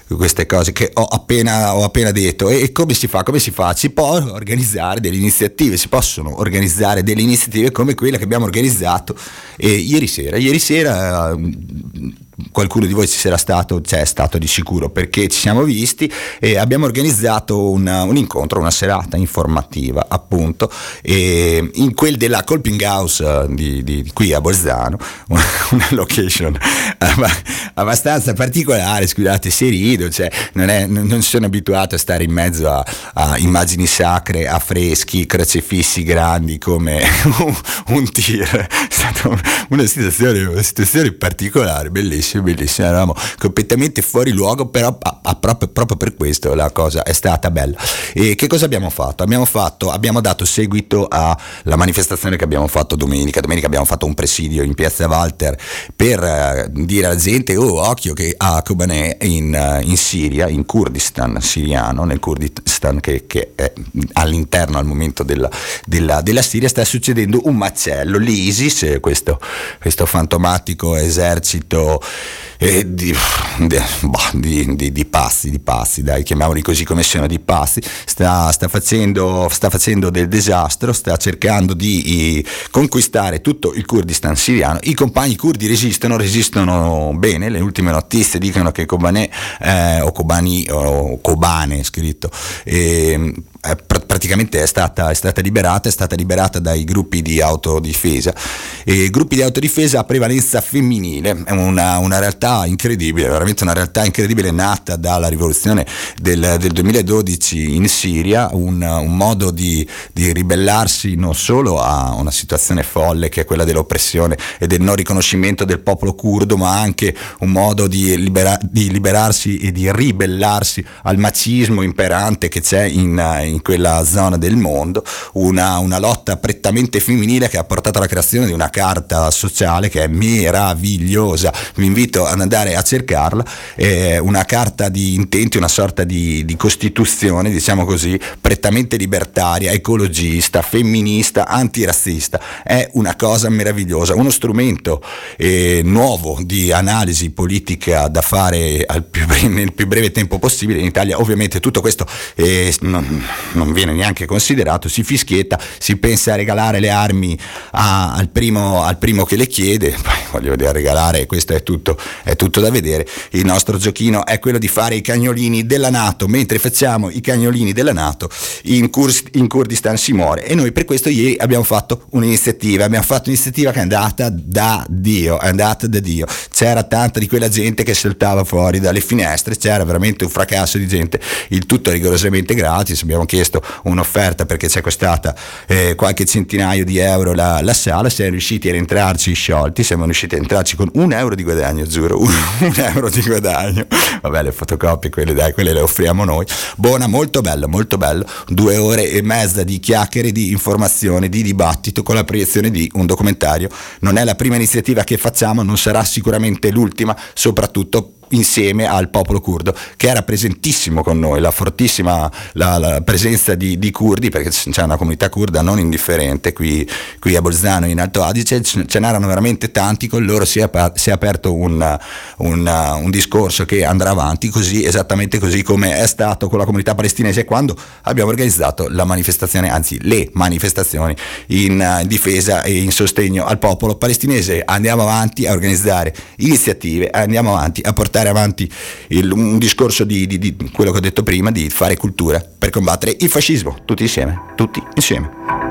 queste cose che ho appena, ho appena detto. E, e, come si fa? Come si fa? Si può organizzare delle iniziative, si possono organizzare delle iniziative come quella che abbiamo organizzato eh, ieri sera. Ieri sera eh, qualcuno di voi ci sarà stato, c'è stato di sicuro perché ci siamo visti e abbiamo organizzato una, un incontro, una serata informativa appunto in quel della Colping House eh, di, di, qui a Bolzano, una, una location abbastanza particolare, scusate se rido, cioè non, è, non, sono abituato a stare in mezzo a, a immagini sacre, a freschi, crocefissi grandi come un, un tir, è stata una situazione, una situazione particolare, bellissima bellissimo, bellissimo, eravamo completamente fuori luogo, però a, a, proprio, proprio, per questo la cosa è stata bella. E che cosa abbiamo fatto? Abbiamo, fatto, abbiamo dato seguito alla manifestazione che abbiamo fatto domenica, domenica abbiamo fatto un presidio in piazza Walter per uh, dire alla gente, oh occhio che a Kobané in, uh, in, Siria, in Kurdistan siriano, nel Kurdistan che, che è all'interno al momento della, della, della, Siria, sta succedendo un macello. L'ISIS, questo, questo fantomatico esercito eh, di, boh, di, di, di, passi, di passi, dai, chiamiamoli così come sono, di passi, sta, sta, facendo, sta facendo, del disastro, sta cercando di i, conquistare tutto il Kurdistan siriano. I compagni kurdi resistono, resistono bene, le ultime notizie dicono che Kobane, eh, o Kobani, o Kobane scritto, eh, è pr- praticamente è stata, è stata, liberata, è stata liberata dai gruppi di autodifesa. E gruppi di autodifesa a prevalenza femminile, è una, una, realtà incredibile, veramente una realtà incredibile nata dalla rivoluzione del, del 2012 in Siria, un, un modo di, di, ribellarsi non solo a una situazione folle che è quella dell'oppressione e del non riconoscimento del popolo curdo, ma anche un modo di, libera, di liberarsi e di ribellarsi al macismo imperante che c'è in in quella zona del mondo, una, una, lotta prettamente femminile che ha portato alla creazione di una carta sociale che è meravigliosa, vi invito ad andare a cercarla, è una carta di intenti, una sorta di, di costituzione, diciamo così, prettamente libertaria, ecologista, femminista, antirazzista, è una cosa meravigliosa, uno strumento eh, nuovo di analisi politica da fare più nel più breve tempo possibile in Italia, ovviamente tutto questo eh, non, non viene neanche considerato, si fischietta, si pensa a regalare le armi a, al, primo, al, primo, che le chiede, poi voglio dire regalare, questo è tutto, è tutto da vedere, il nostro giochino è quello di fare i cagnolini della Nato, mentre facciamo i cagnolini della Nato in, Kur- in Kurdistan si muore. E noi per questo ieri abbiamo fatto un'iniziativa, abbiamo fatto un'iniziativa che è andata da Dio, è andata da Dio, c'era tanta di quella gente che saltava fuori dalle finestre, c'era veramente un fracasso di gente, il tutto rigorosamente gratis, abbiamo chiesto un'offerta perché c'è costata eh, qualche centinaio di euro la, la, sala, siamo riusciti a rientrarci sciolti, siamo riusciti a entrarci con un euro di guadagno, giuro, un, un euro di guadagno. Vabbè, le fotocopie, quelle dai, quelle le offriamo noi. Buona, molto bello, molto bello. Due ore e mezza di chiacchiere, di informazione, di dibattito con la proiezione di un documentario. Non è la prima iniziativa che facciamo, non sarà sicuramente l'ultima, soprattutto insieme al popolo curdo che era presentissimo con noi, la fortissima la, la presenza di, di, curdi perché c'è una comunità curda non indifferente qui, qui a Bolzano in Alto Adige, ce n'erano veramente tanti, con loro si è, si è aperto un, un, un, discorso che andrà avanti così, esattamente così come è stato con la comunità palestinese quando abbiamo organizzato la manifestazione, anzi le manifestazioni in, in difesa e in sostegno al popolo palestinese. Andiamo avanti a organizzare iniziative, andiamo avanti a portare portare avanti il, un discorso di, di, di quello che ho detto prima, di fare cultura per combattere il fascismo, tutti insieme, tutti insieme.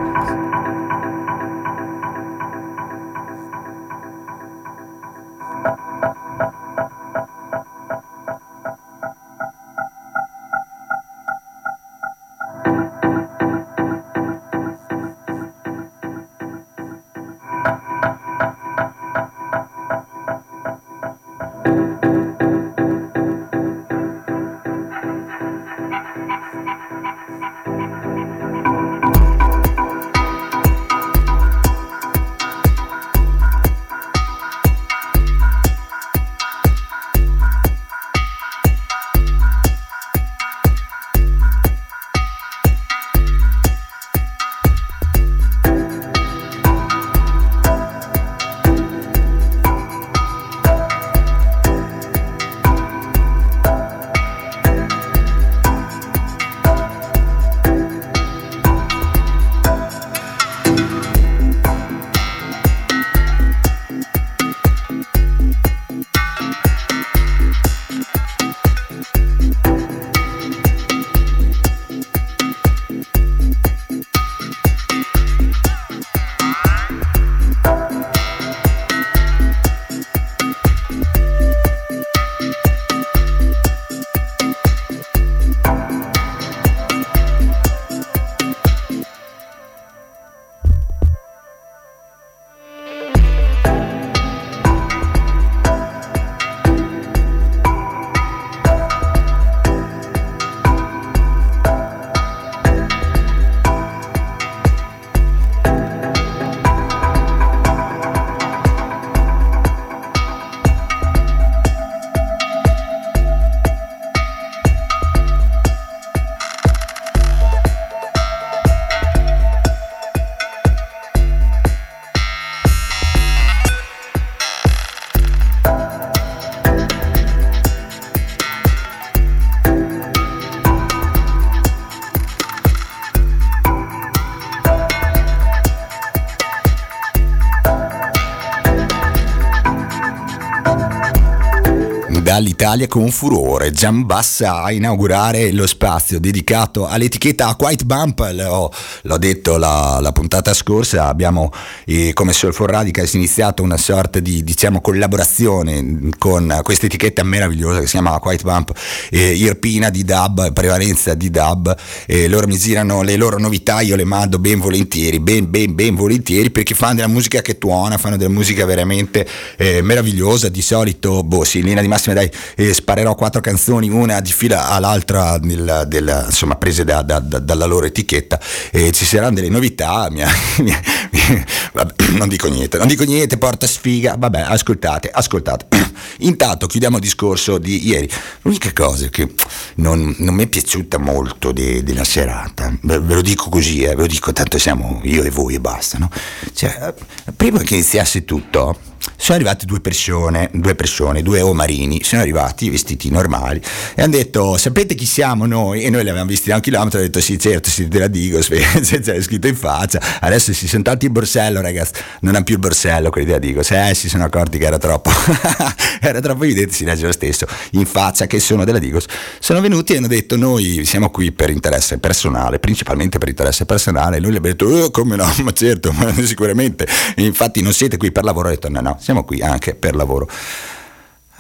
dall'Italia con furore. Giambassa a inaugurare lo spazio dedicato all'etichetta White Bump. L'ho, l'ho detto la, la, puntata scorsa, abbiamo eh, come Soulful Radicals iniziato una sorta di diciamo, collaborazione con questa etichetta meravigliosa che si chiama White Bump, eh, irpina di dub, prevalenza di dub. Eh, loro mi girano le loro novità, io le mando ben volentieri, ben, ben, ben volentieri perché fanno della musica che tuona, fanno della musica veramente eh, meravigliosa. Di solito, boh, sì, in linea di massima dai, eh, sparerò quattro canzoni, una di fila all'altra, del, del, insomma, prese da, da, da, dalla loro etichetta. E ci saranno delle novità. Mia, mia, mia, vabbè, non dico niente, non dico niente, porta sfiga. Vabbè, ascoltate, ascoltate. Intanto chiudiamo il discorso di ieri. L'unica cosa che non, non mi è piaciuta molto de, della serata, ve, ve, lo dico così, eh, ve lo dico, tanto siamo io e voi e basta, no? Cioè, prima che iniziasse tutto sono arrivate due persone, due persone, due omarini, sono arrivati vestiti normali e hanno detto sapete chi siamo noi? E noi li avevamo visti da un chilometro, hanno detto sì certo siete della Digos, c'è scritto in faccia, adesso si sono tolti il borsello ragazzi, non hanno più il borsello quelli della Digos, eh si sono accorti che era troppo, era troppo evidente, si legge lo stesso, in faccia che sono della Digos, sono venuti e hanno detto noi siamo qui per interesse personale, principalmente per interesse personale, e noi gli abbiamo detto oh, come no, ma certo, ma sicuramente, infatti non siete qui per lavoro, ho detto no no, siamo qui anche per lavoro.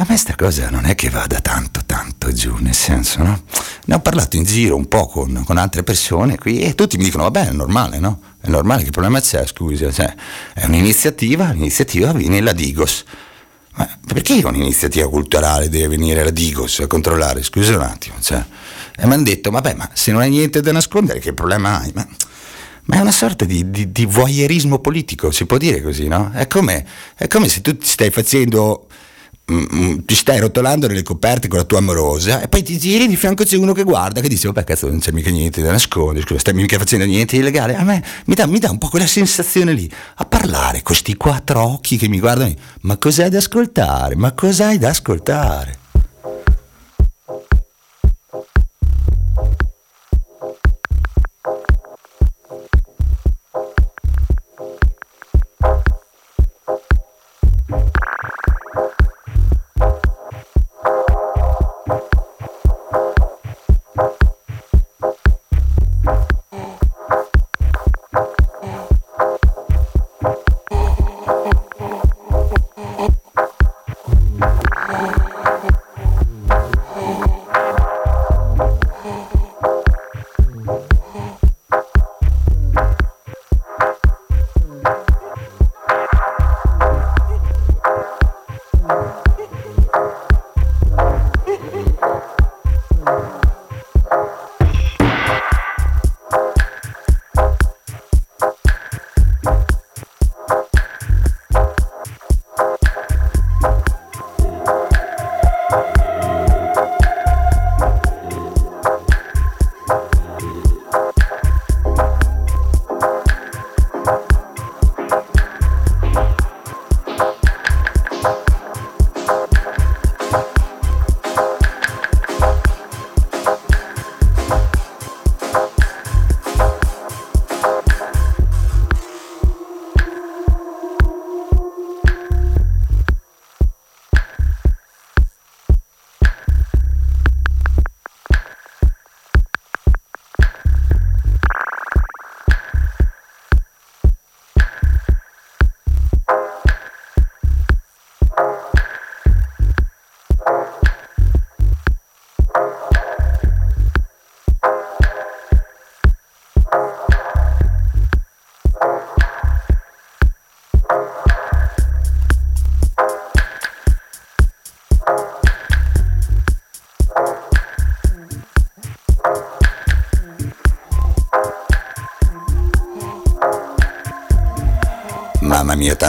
A me sta cosa non è che vada tanto, tanto giù, nel senso, no? Ne ho parlato in giro un po' con, con altre persone qui e tutti mi dicono, vabbè, è normale, no? È normale, che problema c'è, scusa? Cioè, è un'iniziativa, l'iniziativa viene la Digos. Ma perché un'iniziativa culturale deve venire la Digos a controllare? Scusa un attimo, cioè. E mi hanno detto, vabbè, ma se non hai niente da nascondere, che problema hai? Ma ma è una sorta di, di, di, voyeurismo politico, si può dire così, no? È come, è come se tu ti stai facendo, mm, mm, ti stai rotolando nelle coperte con la tua amorosa e poi ti giri di fianco c'è uno che guarda, che dice, vabbè cazzo non c'è mica niente da nascondere, scusa, stai mica facendo niente di illegale. A me mi dà, mi dà un po' quella sensazione lì, a parlare con questi quattro occhi che mi guardano, ma cos'hai da ascoltare? Ma cos'hai da ascoltare?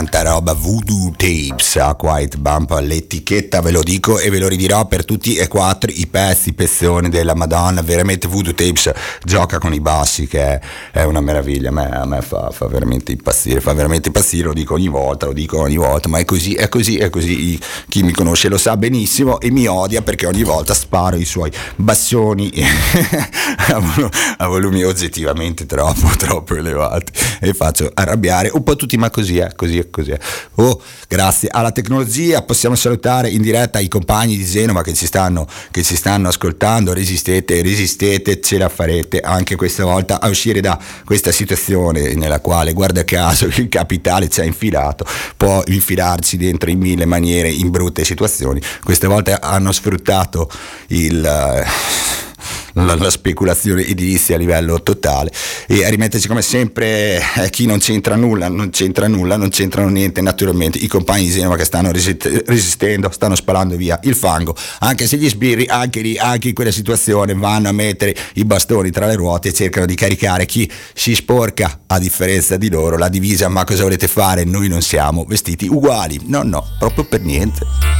Tanta roba, Voodoo Tapes, a Quiet Bump, l'etichetta ve lo dico e ve lo ridirò per tutti e quattro i pezzi, pezzoni della Madonna, veramente Voodoo Tapes gioca con i bassi che è, è una meraviglia, a me, a me fa, fa, veramente impazzire, fa veramente impazzire, lo dico ogni volta, lo dico ogni volta, ma è così, è così, è così, chi mi conosce lo sa benissimo e mi odia perché ogni volta sparo i suoi bassoni a volumi oggettivamente troppo, troppo elevati e faccio arrabbiare un po' tutti, ma così è, così è, così è. Oh, grazie alla tecnologia possiamo salutare in diretta i compagni di Genova che ci stanno, che ci stanno ascoltando, resistete, resistete, ce la farete anche questa volta a uscire da questa situazione nella quale, guarda caso, il capitale ci ha infilato, può infilarci dentro in mille maniere, in brutte situazioni. Questa volta hanno sfruttato il la, la, speculazione edilizia a livello totale e a rimetterci come sempre eh, chi non c'entra nulla, non c'entra nulla, non c'entrano niente naturalmente i compagni di Genova che stanno resist- resistendo, stanno spalando via il fango, anche se gli sbirri anche lì, anche in quella situazione vanno a mettere i bastoni tra le ruote e cercano di caricare chi si sporca a differenza di loro la divisa, ma cosa volete fare? Noi non siamo vestiti uguali, no no, proprio per niente.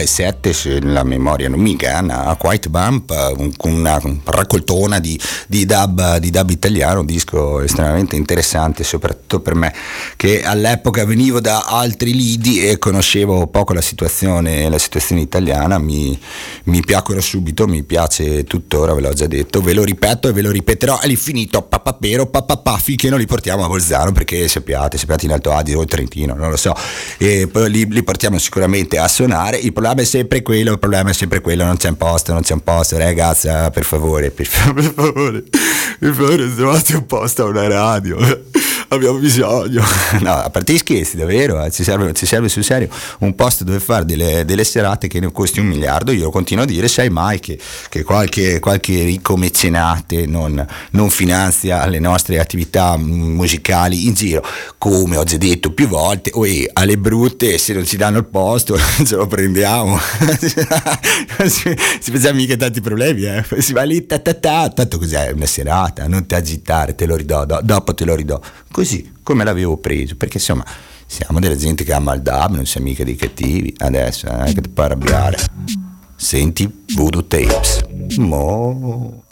2007 se la memoria non mi inganna a White Bump una raccoltona di, di, dub, di dub italiano un disco estremamente interessante soprattutto per me che all'epoca venivo da altri lidi e conoscevo poco la situazione, la situazione italiana mi, mi piacquero subito mi piace tuttora ve l'ho già detto ve lo ripeto e ve lo ripeterò all'infinito papapero papapà finché non li portiamo a Bolzano perché sappiate sappiate in Alto Adige o in Trentino non lo so. E poi li, li portiamo sicuramente a suonare, il problema è sempre quello, il problema è sempre quello, non c'è un posto, non c'è un posto, ragazzi, per favore, per, per favore, per favore, trovate un posto a una radio abbiamo bisogno. No, a parte gli scherzi, davvero, eh, ci, serve, ci, serve, sul serio un posto dove fare delle, delle, serate che ne costi un miliardo. Io continuo a dire, sai mai che, che qualche, qualche, ricco mecenate non, non, finanzia le nostre attività musicali in giro. Come ho già detto più volte, oi, alle brutte, se non ci danno il posto, ce lo prendiamo. si, si facciamo mica tanti problemi, eh. si va lì, ta, ta, ta. tanto cos'è una serata, non ti agitare, te lo ridò, do, dopo te lo ridò così come l'avevo preso, perché insomma siamo della gente che ama il dub, non siamo mica dei cattivi, adesso non è che ti puoi arrabbiare. Senti Voodoo Tapes. Mo.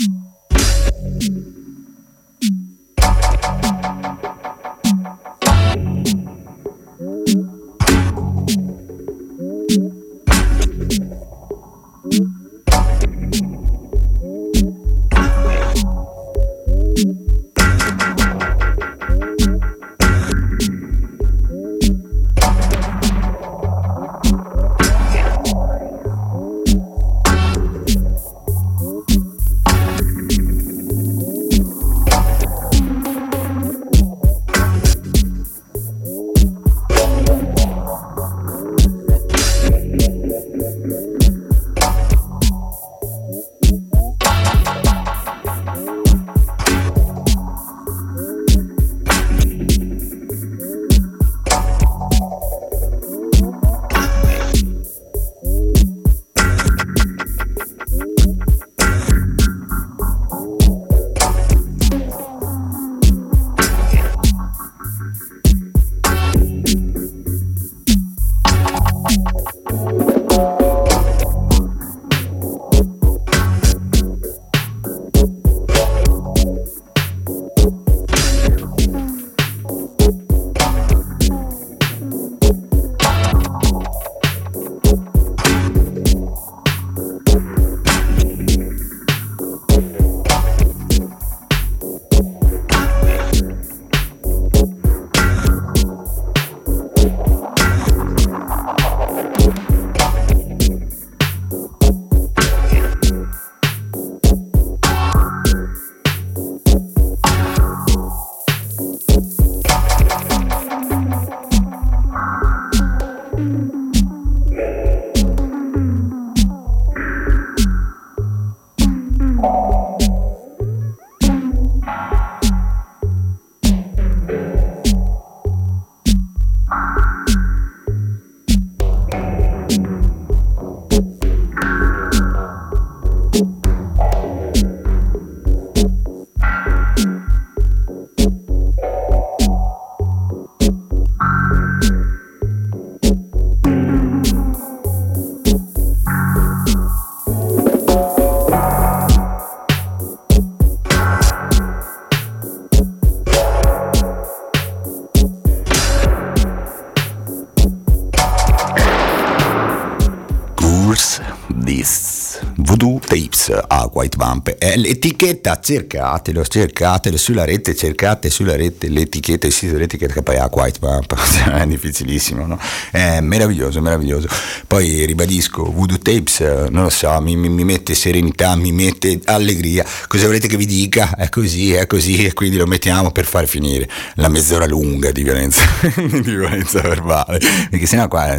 White Vamp. È l'etichetta, cercatelo, cercatelo sulla rete, cercate sulla rete l'etichetta, il sito dell'etichetta che poi ha White Vamp, è difficilissimo, no? È meraviglioso, meraviglioso. Poi ribadisco, Voodoo Tapes, non lo so, mi, mi, mette serenità, mi mette allegria. Cosa volete che vi dica? È così, è così, e quindi lo mettiamo per far finire la mezz'ora lunga di violenza, di violenza verbale. Perché sennò qua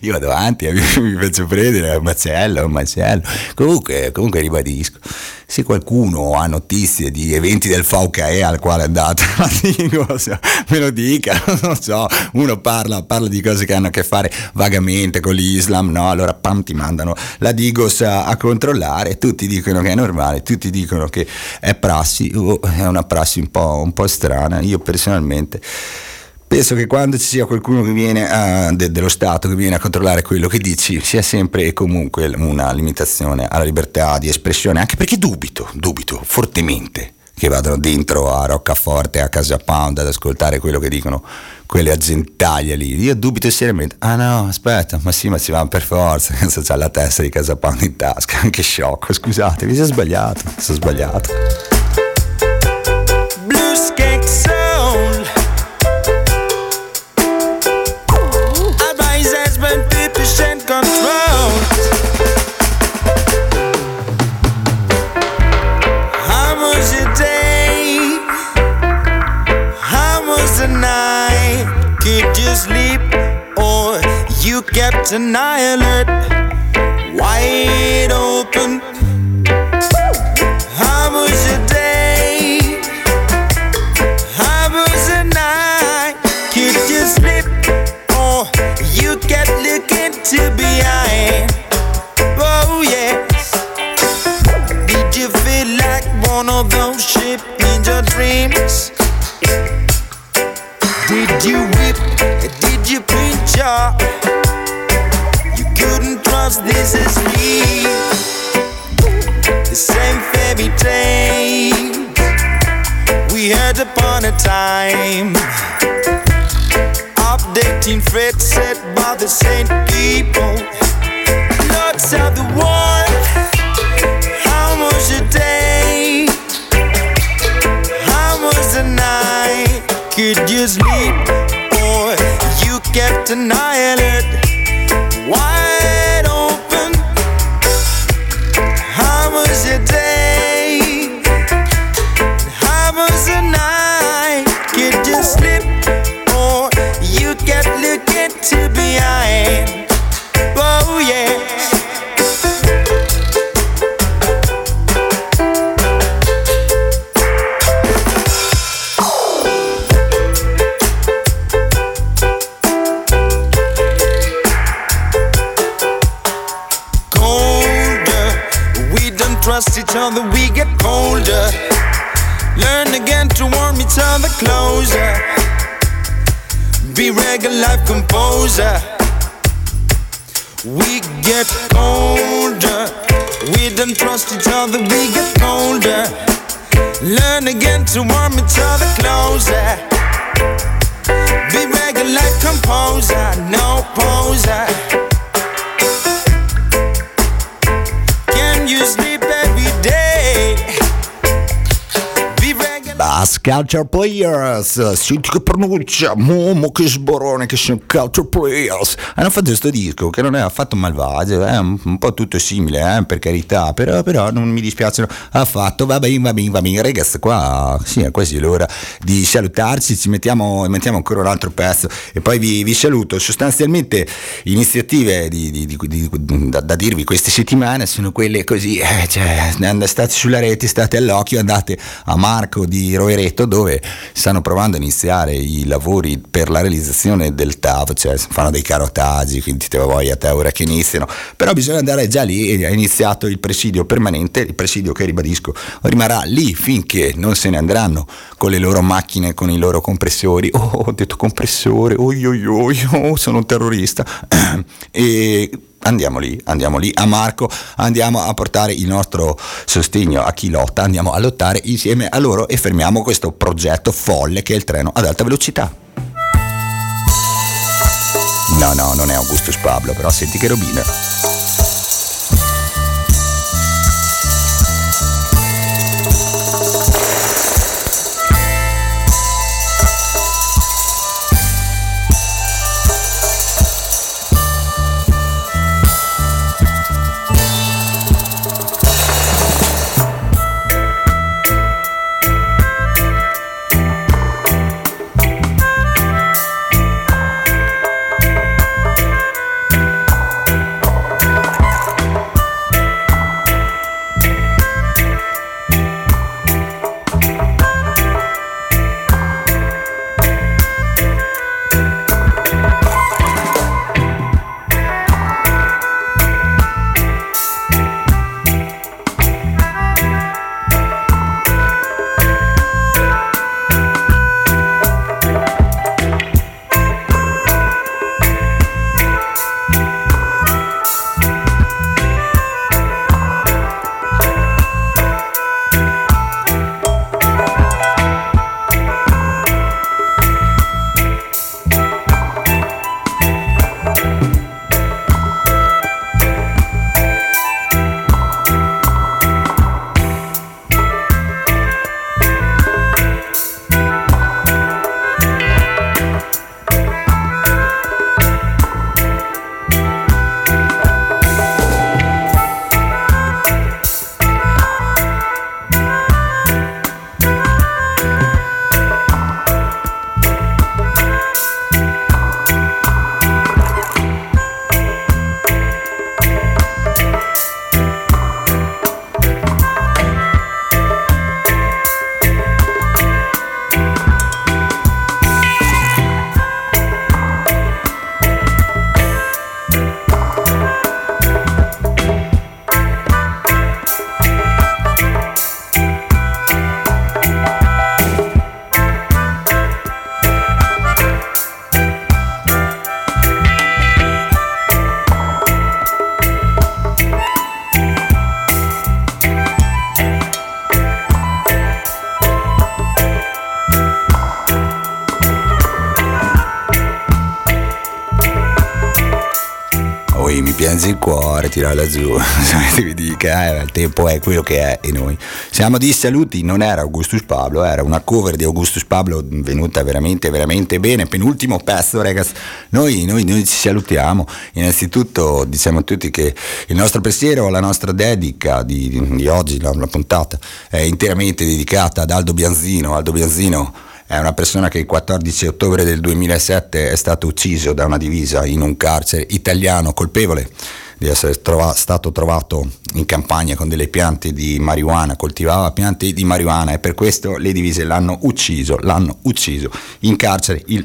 io vado avanti e mi, faccio prendere, è un macello, un macello. Comunque, comunque ribadisco, se qualcuno ha notizie di eventi del VKE al quale è andato, dico, me lo dica, non so, uno parla, parla di cose che hanno a che fare vagamente con l'Islam, no? Allora pam ti mandano la Digos a, a controllare, tutti dicono che è normale, tutti dicono che è prassi, oh, è una prassi un po', un po' strana, io personalmente penso che quando ci sia qualcuno a, de, dello Stato che viene a controllare quello che dici sia sempre e comunque una limitazione alla libertà di espressione, anche perché dubito, dubito fortemente che vadano dentro a Roccaforte, a Casa Pound ad ascoltare quello che dicono quelle agentaglie lì. Io dubito seriamente. Ah no, aspetta, ma sì, ma si va per forza. Penso c'ha la testa di Casa Pound in tasca. Che sciocco, scusate, mi sono sbagliato, sono sbagliato. Kept an eye alert? Wide open. Culture Players, senti che pronuncia, Momo che sborone che sono Culture Players. Hanno fatto questo disco che non è affatto malvagio, è un, po' tutto simile, eh, per carità, però, però non mi dispiacciono affatto. Va bene, va bene, va bene, ragazzi, qua sì, è quasi l'ora di salutarci, ci mettiamo, mettiamo ancora un altro pezzo e poi vi, vi saluto. Sostanzialmente iniziative di- di- di- da, da dirvi queste settimane sono quelle così, eh, cioè, state sulla rete, state all'occhio, andate a Marco di Rovereto dove stanno provando a iniziare i lavori per la realizzazione del TAV, cioè fanno dei carotaggi, quindi te voglia a te ora che iniziano, però bisogna andare già lì e è iniziato il presidio permanente, il presidio che ribadisco rimarrà lì finché non se ne andranno con le loro macchine, con i loro compressori, oh ho detto compressore, oi oi oi, oh, sono un terrorista, e andiamo lì, andiamo lì a Marco, andiamo a portare il nostro sostegno a chi lotta, andiamo a lottare insieme a loro e fermiamo questo progetto folle che è il treno ad alta velocità. No, no, non è Augustus Pablo, però senti che robina. Mezzo il cuore, tirarla giù, vi dica, eh, il tempo è quello che è e noi. Siamo di saluti, non era Augustus Pablo, era una cover di Augustus Pablo venuta veramente, veramente bene. Penultimo pezzo, ragazzi. Noi, noi, noi ci salutiamo. Innanzitutto diciamo a tutti che il nostro pensiero, la nostra dedica di, di oggi, la, la puntata, è interamente dedicata ad Aldo Bianzino. Aldo Bianzino è una persona che il 14 ottobre del 2007 è stato ucciso da una divisa in un carcere italiano colpevole di essere trova- stato trovato in campagna con delle piante di marijuana, coltivava piante di marijuana e per questo le divise l'hanno ucciso, l'hanno ucciso in carcere il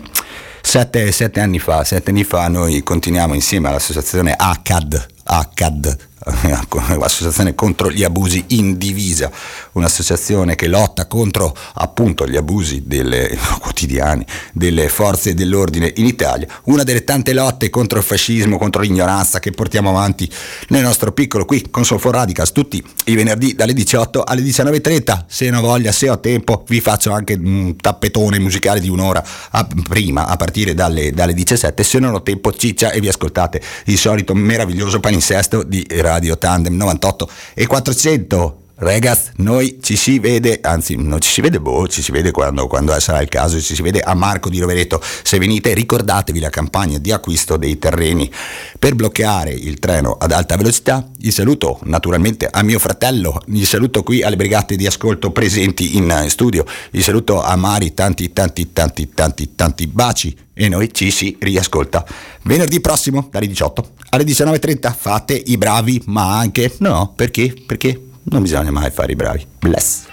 sette, sette anni fa, sette anni fa noi continuiamo insieme all'associazione ACAD, ACAD l'associazione contro gli abusi in divisa, un'associazione che lotta contro appunto gli abusi delle, quotidiani delle forze dell'ordine in Italia, una delle tante lotte contro il fascismo, contro l'ignoranza che portiamo avanti nel nostro piccolo qui con Soulful Radicals tutti i venerdì dalle 18 alle 19.30, se non voglia, se ho tempo vi faccio anche un tappetone musicale di un'ora a, prima a partire dalle, dalle 17, se non ho tempo ciccia e vi ascoltate il solito meraviglioso paninsesto di Radio Tandem 98 e 400 Ragazzi, noi ci si vede, anzi non ci si vede, boh, ci si vede quando, quando, sarà il caso, ci si vede a Marco di Rovereto. Se venite ricordatevi la campagna di acquisto dei terreni per bloccare il treno ad alta velocità. Il saluto naturalmente a mio fratello, il saluto qui alle brigate di ascolto presenti in studio, il saluto a Mari, tanti tanti tanti tanti tanti baci e noi ci si riascolta venerdì prossimo dalle 18 alle 19.30. Fate i bravi, ma anche no, perché? Perché? non bisogna mai fare i bravi. Bless.